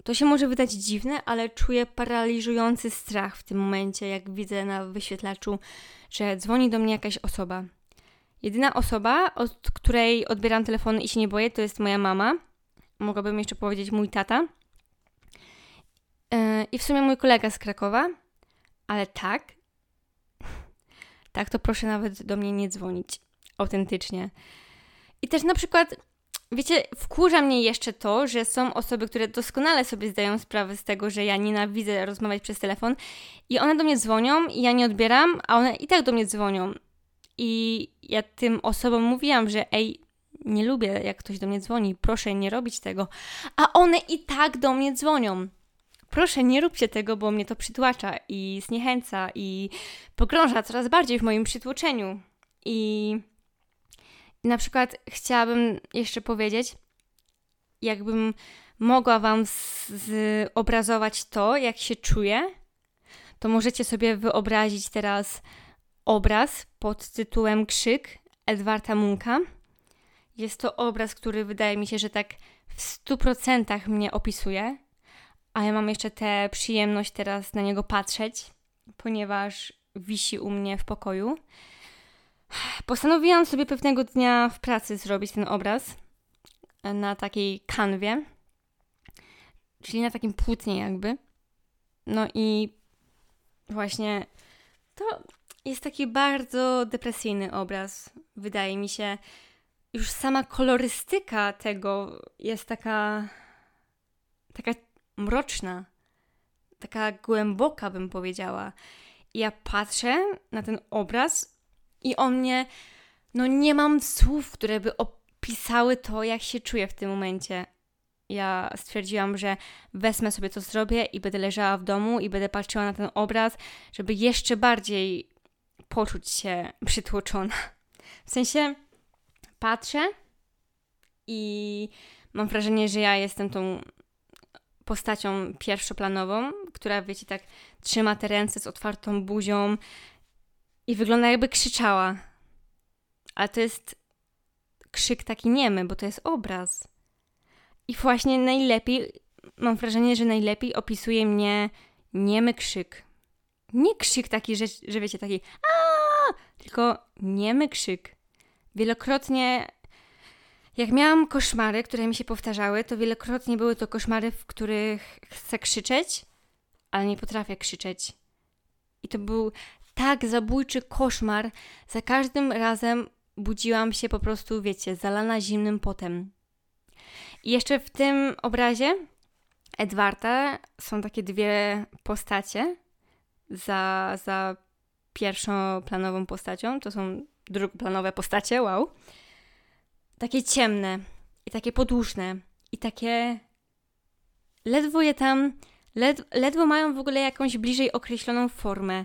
to się może wydać dziwne, ale czuję paraliżujący strach w tym momencie, jak widzę na wyświetlaczu, że dzwoni do mnie jakaś osoba. Jedyna osoba, od której odbieram telefon i się nie boję, to jest moja mama. Mogłabym jeszcze powiedzieć mój tata. Yy, I w sumie mój kolega z Krakowa. Ale tak, tak to proszę nawet do mnie nie dzwonić. Autentycznie. I też na przykład Wiecie, wkurza mnie jeszcze to, że są osoby, które doskonale sobie zdają sprawę z tego, że ja nienawidzę rozmawiać przez telefon i one do mnie dzwonią i ja nie odbieram, a one i tak do mnie dzwonią. I ja tym osobom mówiłam, że ej, nie lubię jak ktoś do mnie dzwoni, proszę nie robić tego. A one i tak do mnie dzwonią. Proszę nie róbcie tego, bo mnie to przytłacza i zniechęca i pogrąża coraz bardziej w moim przytłoczeniu. I na przykład chciałabym jeszcze powiedzieć, jakbym mogła Wam zobrazować to, jak się czuję, to możecie sobie wyobrazić teraz obraz pod tytułem Krzyk Edwarda Munka. Jest to obraz, który wydaje mi się, że tak w 100% mnie opisuje, a ja mam jeszcze tę przyjemność teraz na niego patrzeć, ponieważ wisi u mnie w pokoju. Postanowiłam sobie pewnego dnia w pracy zrobić ten obraz na takiej kanwie, czyli na takim płótnie jakby. No i właśnie to jest taki bardzo depresyjny obraz, wydaje mi się. Już sama kolorystyka tego jest taka taka mroczna, taka głęboka bym powiedziała. I ja patrzę na ten obraz i on mnie, no nie mam słów, które by opisały to, jak się czuję w tym momencie. Ja stwierdziłam, że wezmę sobie to zrobię i będę leżała w domu i będę patrzyła na ten obraz, żeby jeszcze bardziej poczuć się przytłoczona. W sensie patrzę i mam wrażenie, że ja jestem tą postacią pierwszoplanową, która, wiecie, tak trzyma te ręce z otwartą buzią i wygląda jakby krzyczała. Ale to jest krzyk taki niemy, bo to jest obraz. I właśnie najlepiej, mam wrażenie, że najlepiej opisuje mnie niemy krzyk. Nie krzyk taki, że, że wiecie, taki a, tylko niemy krzyk. Wielokrotnie jak miałam koszmary, które mi się powtarzały, to wielokrotnie były to koszmary, w których chcę krzyczeć, ale nie potrafię krzyczeć. I to był tak zabójczy koszmar. Za każdym razem budziłam się po prostu, wiecie, zalana zimnym potem. I jeszcze w tym obrazie Edwarda są takie dwie postacie za, za pierwszoplanową postacią. To są drugoplanowe postacie, wow takie ciemne i takie podłużne i takie ledwo je tam, led, ledwo mają w ogóle jakąś bliżej określoną formę.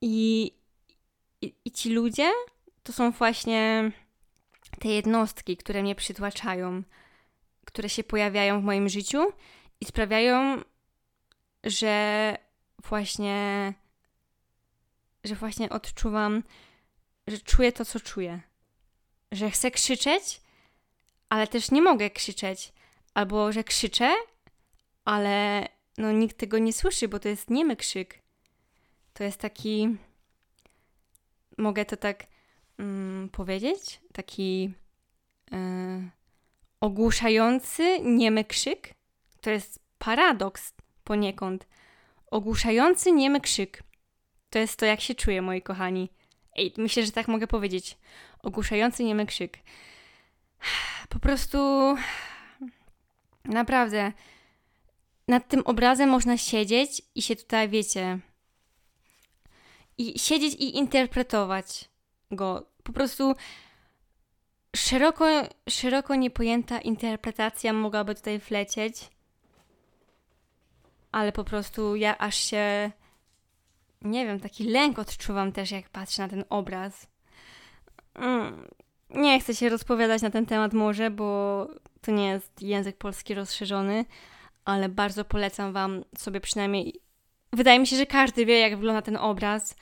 I, i, i ci ludzie to są właśnie te jednostki, które mnie przytłaczają, które się pojawiają w moim życiu i sprawiają, że właśnie, że właśnie odczuwam, że czuję to, co czuję że chcę krzyczeć, ale też nie mogę krzyczeć. Albo że krzyczę, ale no nikt tego nie słyszy, bo to jest niemy krzyk. To jest taki. Mogę to tak mm, powiedzieć? Taki yy, ogłuszający niemy krzyk. To jest paradoks poniekąd. Ogłuszający niemy krzyk. To jest to, jak się czuję, moi kochani. Ej, myślę, że tak mogę powiedzieć ogłuszający niemy krzyk. Po prostu naprawdę nad tym obrazem można siedzieć i się tutaj, wiecie, i siedzieć i interpretować go. Po prostu szeroko, szeroko niepojęta interpretacja mogłaby tutaj wlecieć, ale po prostu ja aż się, nie wiem, taki lęk odczuwam też, jak patrzę na ten obraz. Mm, nie chcę się rozpowiadać na ten temat może, bo to nie jest język polski rozszerzony, ale bardzo polecam Wam sobie przynajmniej. Wydaje mi się, że każdy wie, jak wygląda ten obraz,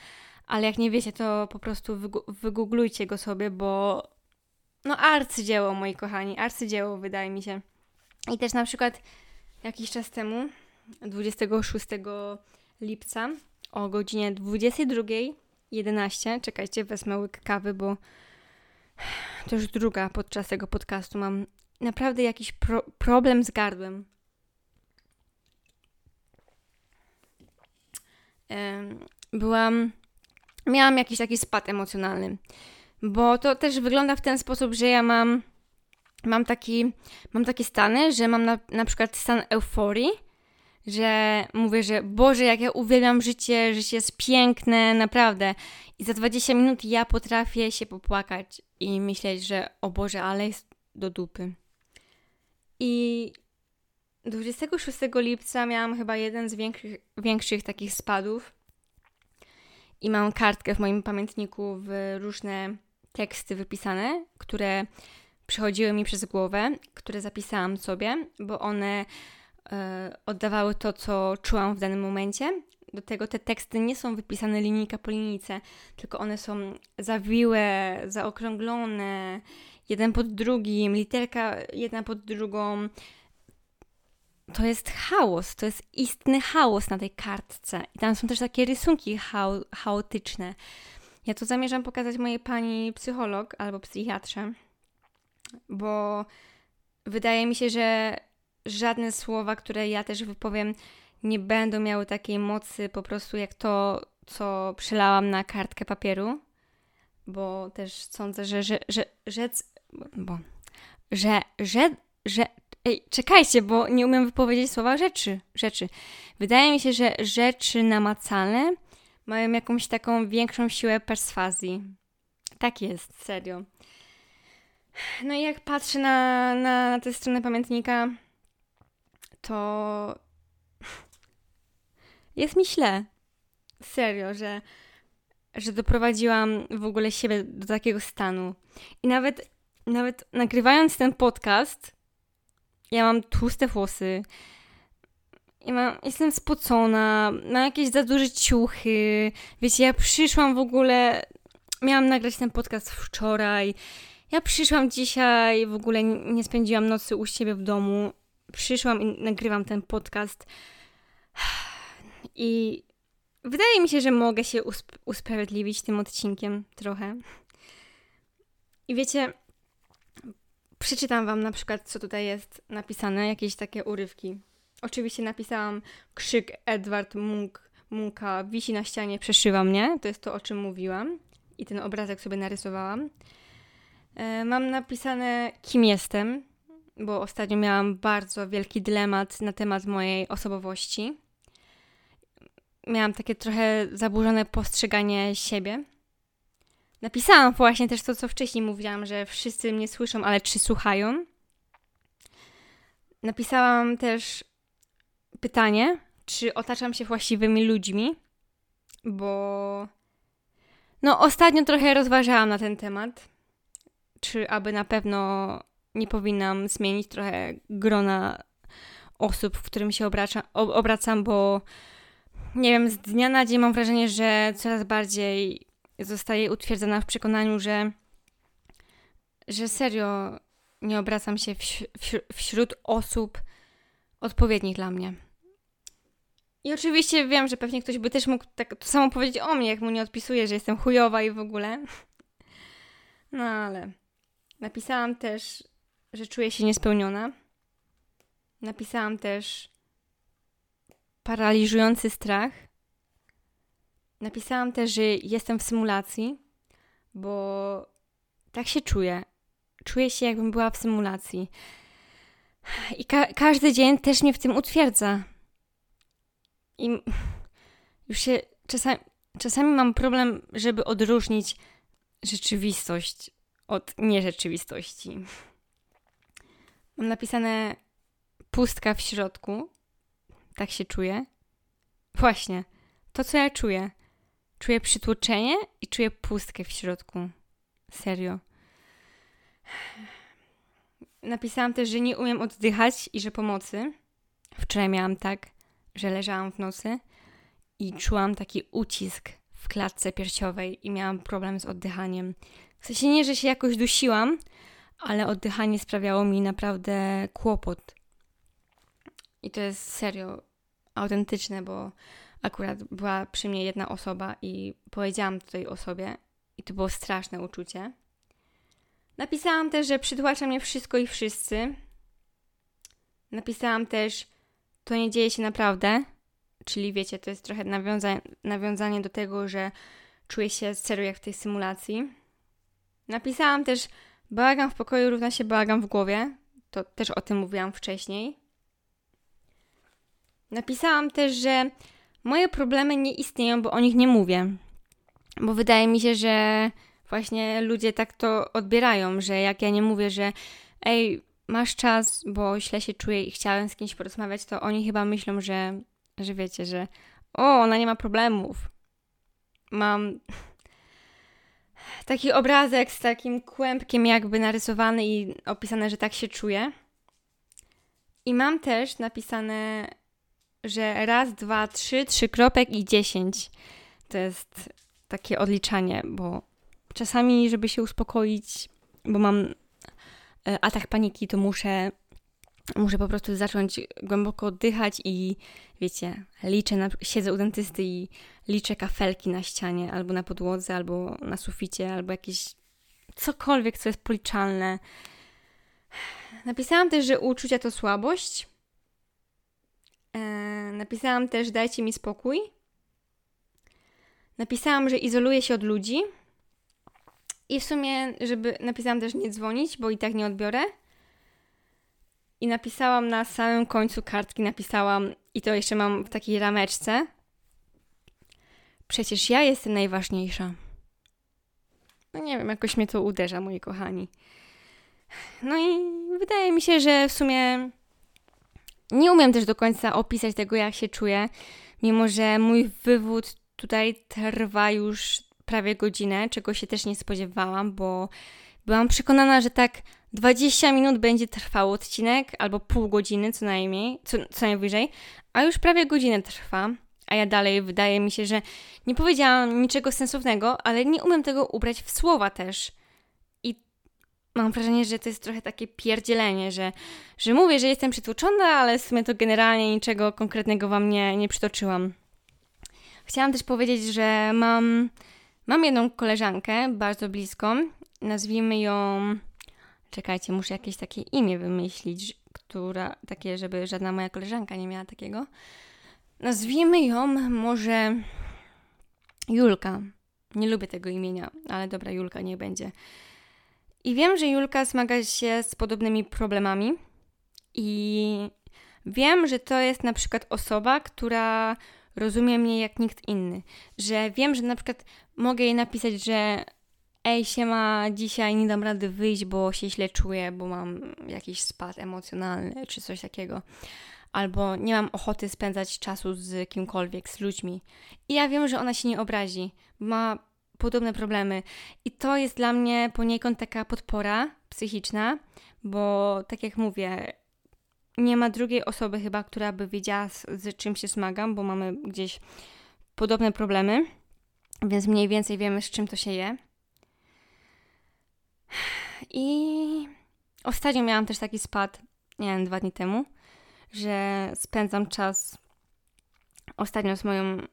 ale jak nie wiecie, to po prostu wygooglujcie go sobie, bo no arcydzieło, moi kochani, arcydzieło wydaje mi się. I też na przykład jakiś czas temu, 26 lipca o godzinie 22 11. Czekajcie, wezmę łyk kawy, bo to już druga podczas tego podcastu. Mam naprawdę jakiś pro problem z gardłem. Byłam. Miałam jakiś taki spad emocjonalny, bo to też wygląda w ten sposób, że ja mam. Mam taki, mam takie stany, że mam na, na przykład stan euforii, że mówię, że Boże, jak ja uwielbiam życie, życie jest piękne, naprawdę. I za 20 minut ja potrafię się popłakać i myśleć, że o Boże, ale jest do dupy. I 26 lipca miałam chyba jeden z większych, większych takich spadów. I mam kartkę w moim pamiętniku w różne teksty wypisane, które przychodziły mi przez głowę, które zapisałam sobie, bo one oddawały to, co czułam w danym momencie. Do tego te teksty nie są wypisane linijka po linijce, tylko one są zawiłe, zaokrąglone, jeden pod drugim, literka jedna pod drugą. To jest chaos, to jest istny chaos na tej kartce. I tam są też takie rysunki chao chaotyczne. Ja to zamierzam pokazać mojej pani psycholog albo psychiatrze, bo wydaje mi się, że żadne słowa, które ja też wypowiem, nie będą miały takiej mocy po prostu jak to, co przelałam na kartkę papieru, bo też sądzę, że, że, że rzec, bo, że, że, że, ej, czekajcie, bo nie umiem wypowiedzieć słowa rzeczy, rzeczy. Wydaje mi się, że rzeczy namacalne mają jakąś taką większą siłę perswazji. Tak jest, serio. No i jak patrzę na, na, tę stronę pamiętnika, to jest mi źle. Serio, że, że doprowadziłam w ogóle siebie do takiego stanu. I nawet, nawet nagrywając ten podcast, ja mam tłuste włosy, ja mam, jestem spocona, mam jakieś za duże ciuchy. Wiecie, ja przyszłam w ogóle, miałam nagrać ten podcast wczoraj. Ja przyszłam dzisiaj, w ogóle nie spędziłam nocy u siebie w domu. Przyszłam i nagrywam ten podcast. I wydaje mi się, że mogę się usp- usprawiedliwić tym odcinkiem trochę. I wiecie, przeczytam wam na przykład, co tutaj jest napisane, jakieś takie urywki. Oczywiście napisałam krzyk Edward Munk, Munka wisi na ścianie, przeszywa mnie. To jest to, o czym mówiłam. I ten obrazek sobie narysowałam. E, mam napisane, kim jestem, bo ostatnio miałam bardzo wielki dylemat na temat mojej osobowości. Miałam takie trochę zaburzone postrzeganie siebie. Napisałam właśnie też to, co wcześniej mówiłam, że wszyscy mnie słyszą, ale czy słuchają? Napisałam też pytanie, czy otaczam się właściwymi ludźmi, bo no ostatnio trochę rozważałam na ten temat, czy aby na pewno nie powinnam zmienić trochę grona osób, w którym się obraca, obracam, bo nie wiem, z dnia na dzień mam wrażenie, że coraz bardziej zostaję utwierdzona w przekonaniu, że, że serio nie obracam się wśród osób odpowiednich dla mnie. I oczywiście wiem, że pewnie ktoś by też mógł tak to samo powiedzieć o mnie, jak mu nie odpisuje, że jestem chujowa i w ogóle. No ale napisałam też, że czuję się niespełniona. Napisałam też paraliżujący strach. Napisałam też, że jestem w symulacji, bo tak się czuję. Czuję się, jakbym była w symulacji. I ka każdy dzień też mnie w tym utwierdza. I już się czasami, czasami mam problem, żeby odróżnić rzeczywistość od nierzeczywistości. Mam napisane pustka w środku. Tak się czuję. Właśnie, to co ja czuję. Czuję przytłoczenie i czuję pustkę w środku. Serio. Napisałam też, że nie umiem oddychać i że pomocy. Wczoraj miałam tak że leżałam w nocy i czułam taki ucisk w klatce piersiowej i miałam problem z oddychaniem. W sensie nie, że się jakoś dusiłam, ale oddychanie sprawiało mi naprawdę kłopot. I to jest serio autentyczne, bo akurat była przy mnie jedna osoba i powiedziałam tej osobie i to było straszne uczucie. Napisałam też, że przytłacza mnie wszystko i wszyscy. Napisałam też, to nie dzieje się naprawdę. Czyli wiecie, to jest trochę nawiąza nawiązanie do tego, że czuję się serio jak w tej symulacji. Napisałam też bałagan w pokoju równa się bałagan w głowie. To też o tym mówiłam wcześniej. Napisałam też, że moje problemy nie istnieją, bo o nich nie mówię. Bo wydaje mi się, że właśnie ludzie tak to odbierają, że jak ja nie mówię, że ej, masz czas, bo źle się czuję i chciałem z kimś porozmawiać, to oni chyba myślą, że, że wiecie, że o, ona nie ma problemów. Mam taki obrazek z takim kłębkiem jakby narysowany i opisane, że tak się czuję. I mam też napisane, że raz, dwa, trzy, trzy kropek i dziesięć. To jest takie odliczanie, bo czasami, żeby się uspokoić, bo mam E, atak paniki, to muszę, muszę po prostu zacząć głęboko oddychać i wiecie, liczę, na, siedzę u dentysty i liczę kafelki na ścianie, albo na podłodze, albo na suficie, albo jakieś cokolwiek, co jest policzalne. Napisałam też, że uczucia to słabość. E, napisałam też, dajcie mi spokój. Napisałam, że izoluję się od ludzi. I w sumie, żeby napisałam też nie dzwonić, bo i tak nie odbiorę. I napisałam na samym końcu kartki, napisałam, i to jeszcze mam w takiej rameczce. Przecież ja jestem najważniejsza. No nie wiem, jakoś mnie to uderza, moi kochani. No i wydaje mi się, że w sumie nie umiem też do końca opisać tego, jak się czuję, mimo że mój wywód tutaj trwa już prawie godzinę, czego się też nie spodziewałam, bo byłam przekonana, że tak 20 minut będzie trwał odcinek, albo pół godziny co najmniej, co, co najwyżej, a już prawie godzinę trwa. A ja dalej wydaje mi się, że nie powiedziałam niczego sensownego, ale nie umiem tego ubrać w słowa też. I mam wrażenie, że to jest trochę takie pierdzielenie, że, że mówię, że jestem przytłoczona, ale w sumie to generalnie niczego konkretnego wam nie, nie przytoczyłam. Chciałam też powiedzieć, że mam, mam jedną koleżankę bardzo bliską. Nazwijmy ją. Czekajcie, muszę jakieś takie imię wymyślić, która takie, żeby żadna moja koleżanka nie miała takiego. Nazwijmy ją może Julka. Nie lubię tego imienia, ale dobra, Julka nie będzie. I wiem, że Julka zmaga się z podobnymi problemami. I wiem, że to jest na przykład osoba, która rozumie mnie jak nikt inny. Że wiem, że na przykład mogę jej napisać, że ej, siema, dzisiaj nie dam rady wyjść, bo się źle czuję, bo mam jakiś spad emocjonalny, czy coś takiego. Albo nie mam ochoty spędzać czasu z kimkolwiek, z ludźmi. I ja wiem, że ona się nie obrazi, ma podobne problemy. I to jest dla mnie poniekąd taka podpora psychiczna, bo tak jak mówię, nie ma drugiej osoby chyba, która by wiedziała, z, z czym się smagam, bo mamy gdzieś podobne problemy, więc mniej więcej wiemy, z czym to się je. I ostatnio miałam też taki spad, nie wiem, dwa dni temu, że spędzam czas ostatnio z moją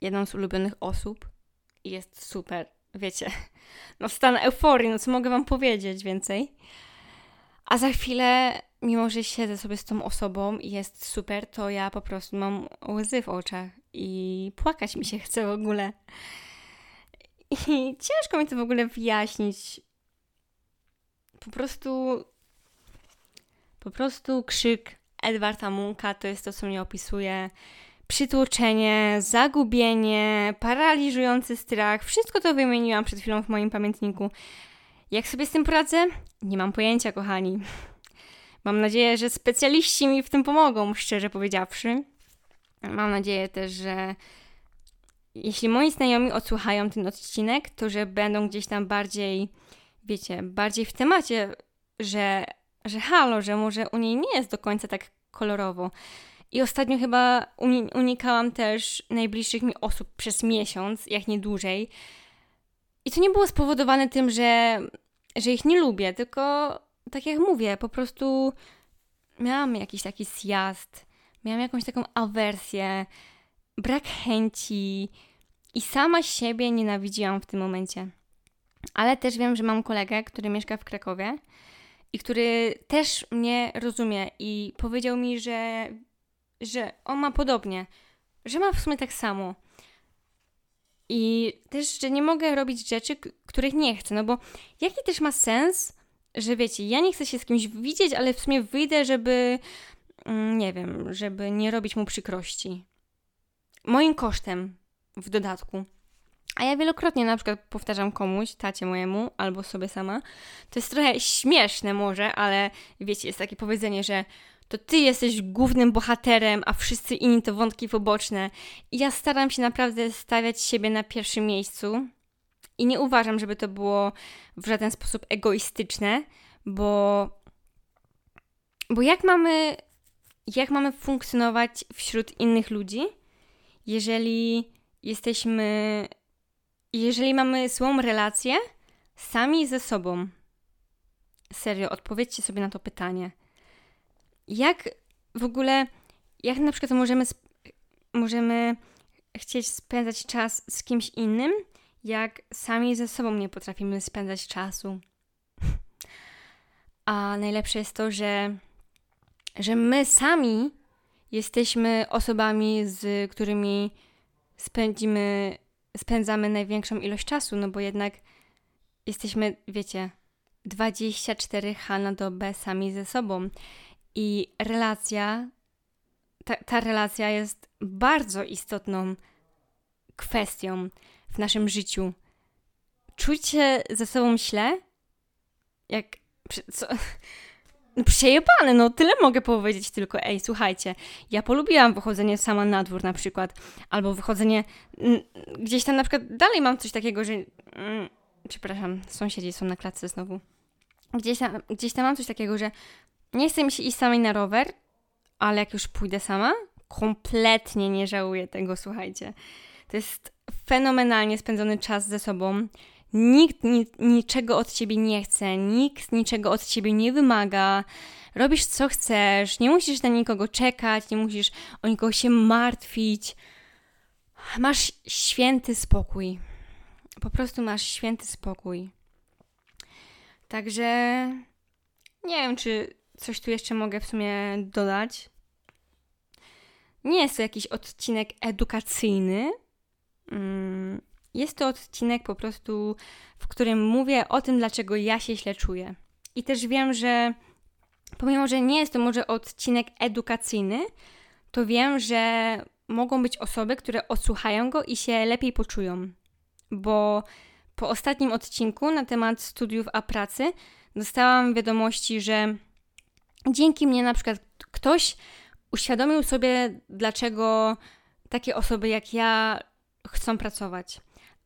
jedną z ulubionych osób i jest super. Wiecie, no stan euforii, no co mogę wam powiedzieć więcej. A za chwilę, mimo że siedzę sobie z tą osobą i jest super, to ja po prostu mam łzy w oczach i płakać mi się chce w ogóle. I ciężko mi to w ogóle wyjaśnić. Po prostu. Po prostu krzyk Edwarda Munka to jest to, co mnie opisuje. Przytłoczenie, zagubienie, paraliżujący strach. Wszystko to wymieniłam przed chwilą w moim pamiętniku. Jak sobie z tym poradzę? Nie mam pojęcia, kochani. Mam nadzieję, że specjaliści mi w tym pomogą, szczerze powiedziawszy. Mam nadzieję też, że jeśli moi znajomi odsłuchają ten odcinek, to że będą gdzieś tam bardziej, wiecie, bardziej w temacie, że, że halo, że może u niej nie jest do końca tak kolorowo. I ostatnio chyba unikałam też najbliższych mi osób przez miesiąc, jak nie dłużej. I to nie było spowodowane tym, że, że ich nie lubię, tylko tak jak mówię, po prostu miałam jakiś taki zjazd, miałam jakąś taką awersję, brak chęci i sama siebie nienawidziłam w tym momencie. Ale też wiem, że mam kolegę, który mieszka w Krakowie i który też mnie rozumie i powiedział mi, że, że on ma podobnie, że ma w sumie tak samo. I też, że nie mogę robić rzeczy, których nie chcę, no bo jaki też ma sens, że wiecie, ja nie chcę się z kimś widzieć, ale w sumie wyjdę, żeby, mm, nie wiem, żeby nie robić mu przykrości. Moim kosztem w dodatku. A ja wielokrotnie na przykład powtarzam komuś, tacie mojemu, albo sobie sama. To jest trochę śmieszne może, ale wiecie, jest takie powiedzenie, że to ty jesteś głównym bohaterem, a wszyscy inni to wątki poboczne. I ja staram się naprawdę stawiać siebie na pierwszym miejscu. I nie uważam, żeby to było w żaden sposób egoistyczne, bo, bo jak mamy, jak mamy funkcjonować wśród innych ludzi, jeżeli jesteśmy, jeżeli mamy złą relację sami ze sobą? Serio, odpowiedzcie sobie na to pytanie jak w ogóle, jak na przykład możemy, możemy chcieć spędzać czas z kimś innym, jak sami ze sobą nie potrafimy spędzać czasu. A najlepsze jest to, że, że my sami jesteśmy osobami, z którymi spędzimy, spędzamy największą ilość czasu, no bo jednak jesteśmy, wiecie, 24H na dobę sami ze sobą. I relacja, ta, ta relacja jest bardzo istotną kwestią w naszym życiu. Czuć się ze sobą źle? Jak. Co? Przejebane, no tyle mogę powiedzieć tylko, ej, słuchajcie, ja polubiłam wychodzenie sama na dwór na przykład, albo wychodzenie gdzieś tam na przykład, dalej mam coś takiego, że, mm, przepraszam, sąsiedzi są na klatce znowu, gdzieś tam, gdzieś tam mam coś takiego, że nie chcę mi się iść samej na rower, ale jak już pójdę sama, kompletnie nie żałuję tego, słuchajcie. To jest fenomenalnie spędzony czas ze sobą. Nikt ni niczego od ciebie nie chce, nikt niczego od ciebie nie wymaga. Robisz co chcesz, nie musisz na nikogo czekać, nie musisz o nikogo się martwić. Masz święty spokój. Po prostu masz święty spokój. Także nie wiem, czy coś tu jeszcze mogę w sumie dodać. Nie jest to jakiś odcinek edukacyjny. Mm, jest to odcinek po prostu, w którym mówię o tym, dlaczego ja się źle czuję. I też wiem, że pomimo, że nie jest to może odcinek edukacyjny, to wiem, że mogą być osoby, które odsłuchają go i się lepiej poczują. Bo po ostatnim odcinku na temat studiów a pracy dostałam wiadomości, że dzięki mnie na przykład ktoś uświadomił sobie, dlaczego takie osoby jak ja chcą pracować.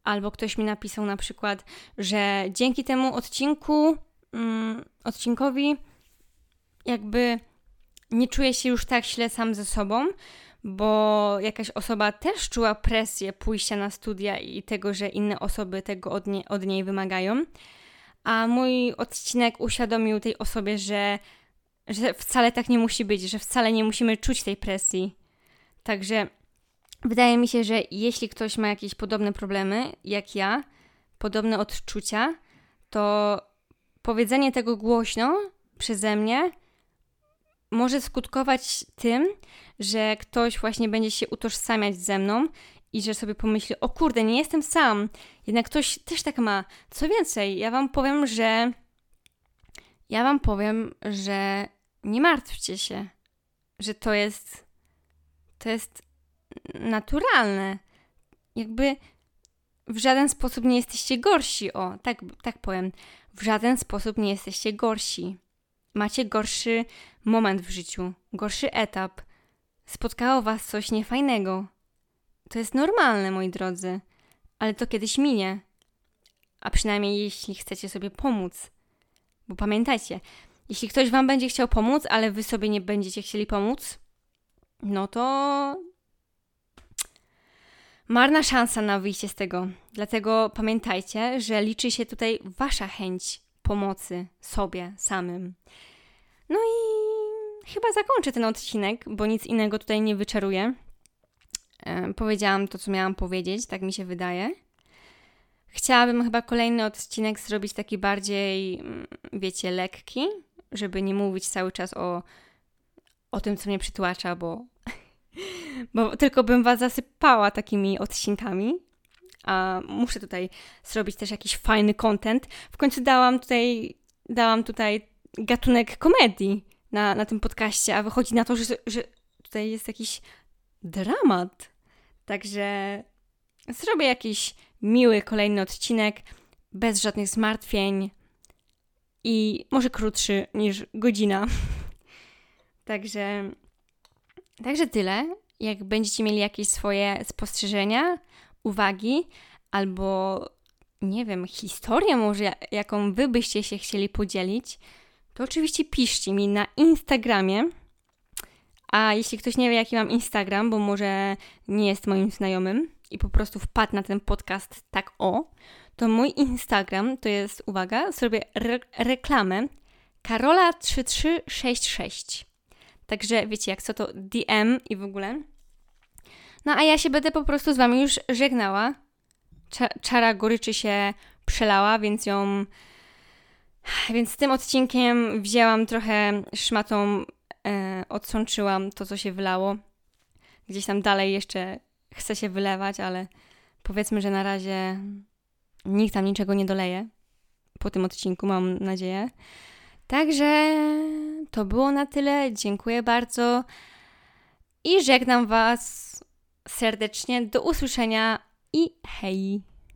Albo ktoś mi napisał na przykład, że dzięki temu odcinku, mm, odcinkowi, jakby nie czuję się już tak źle sam ze sobą, bo jakaś osoba też czuła presję pójścia na studia i tego, że inne osoby tego od, nie, od niej wymagają. A mój odcinek uświadomił tej osobie, że że wcale tak nie musi być, że wcale nie musimy czuć tej presji. Także wydaje mi się, że jeśli ktoś ma jakieś podobne problemy jak ja, podobne odczucia, to powiedzenie tego głośno przeze mnie może skutkować tym, że ktoś właśnie będzie się utożsamiać ze mną i że sobie pomyśli: O kurde, nie jestem sam. Jednak ktoś też tak ma. Co więcej, ja Wam powiem, że. Ja Wam powiem, że nie martwcie się, że to jest, to jest naturalne. Jakby w żaden sposób nie jesteście gorsi. O, tak, tak powiem. W żaden sposób nie jesteście gorsi. Macie gorszy moment w życiu, gorszy etap. Spotkało was coś niefajnego. To jest normalne, moi drodzy, ale to kiedyś minie. A przynajmniej jeśli chcecie sobie pomóc. Bo pamiętajcie, jeśli ktoś Wam będzie chciał pomóc, ale Wy sobie nie będziecie chcieli pomóc, no to marna szansa na wyjście z tego. Dlatego pamiętajcie, że liczy się tutaj Wasza chęć pomocy sobie samym. No i chyba zakończę ten odcinek, bo nic innego tutaj nie wyczaruję. E, powiedziałam to, co miałam powiedzieć, tak mi się wydaje. Chciałabym chyba kolejny odcinek zrobić taki bardziej, mm, wiecie, lekki, żeby nie mówić cały czas o, o tym, co mnie przytłacza, bo, bo tylko bym was zasypała takimi odcinkami. A muszę tutaj zrobić też jakiś fajny content. W końcu dałam tutaj, dałam tutaj gatunek komedii na, na tym podcaście, a wychodzi na to, że, że tutaj jest jakiś dramat. Także zrobię jakiś miły kolejny odcinek, bez żadnych zmartwień, i może krótszy niż godzina. także, także tyle. Jak będziecie mieli jakieś swoje spostrzeżenia, uwagi albo nie wiem, historię może, jaką wy byście się chcieli podzielić, to oczywiście piszcie mi na Instagramie. A jeśli ktoś nie wie, jaki mam Instagram, bo może nie jest moim znajomym i po prostu wpadł na ten podcast tak o, to mój Instagram to jest, uwaga, zrobię re reklamę Karola3366. Także wiecie, jak co to DM i w ogóle. No a ja się będę po prostu z Wami już żegnała. Cza czara goryczy się przelała, więc ją. Więc tym odcinkiem wzięłam trochę szmatą, e, odsączyłam to, co się wylało. Gdzieś tam dalej jeszcze chce się wylewać, ale powiedzmy, że na razie nikt tam niczego nie doleje po tym odcinku, mam nadzieję. Także to było na tyle. Dziękuję bardzo i żegnam Was serdecznie. Do usłyszenia i hej!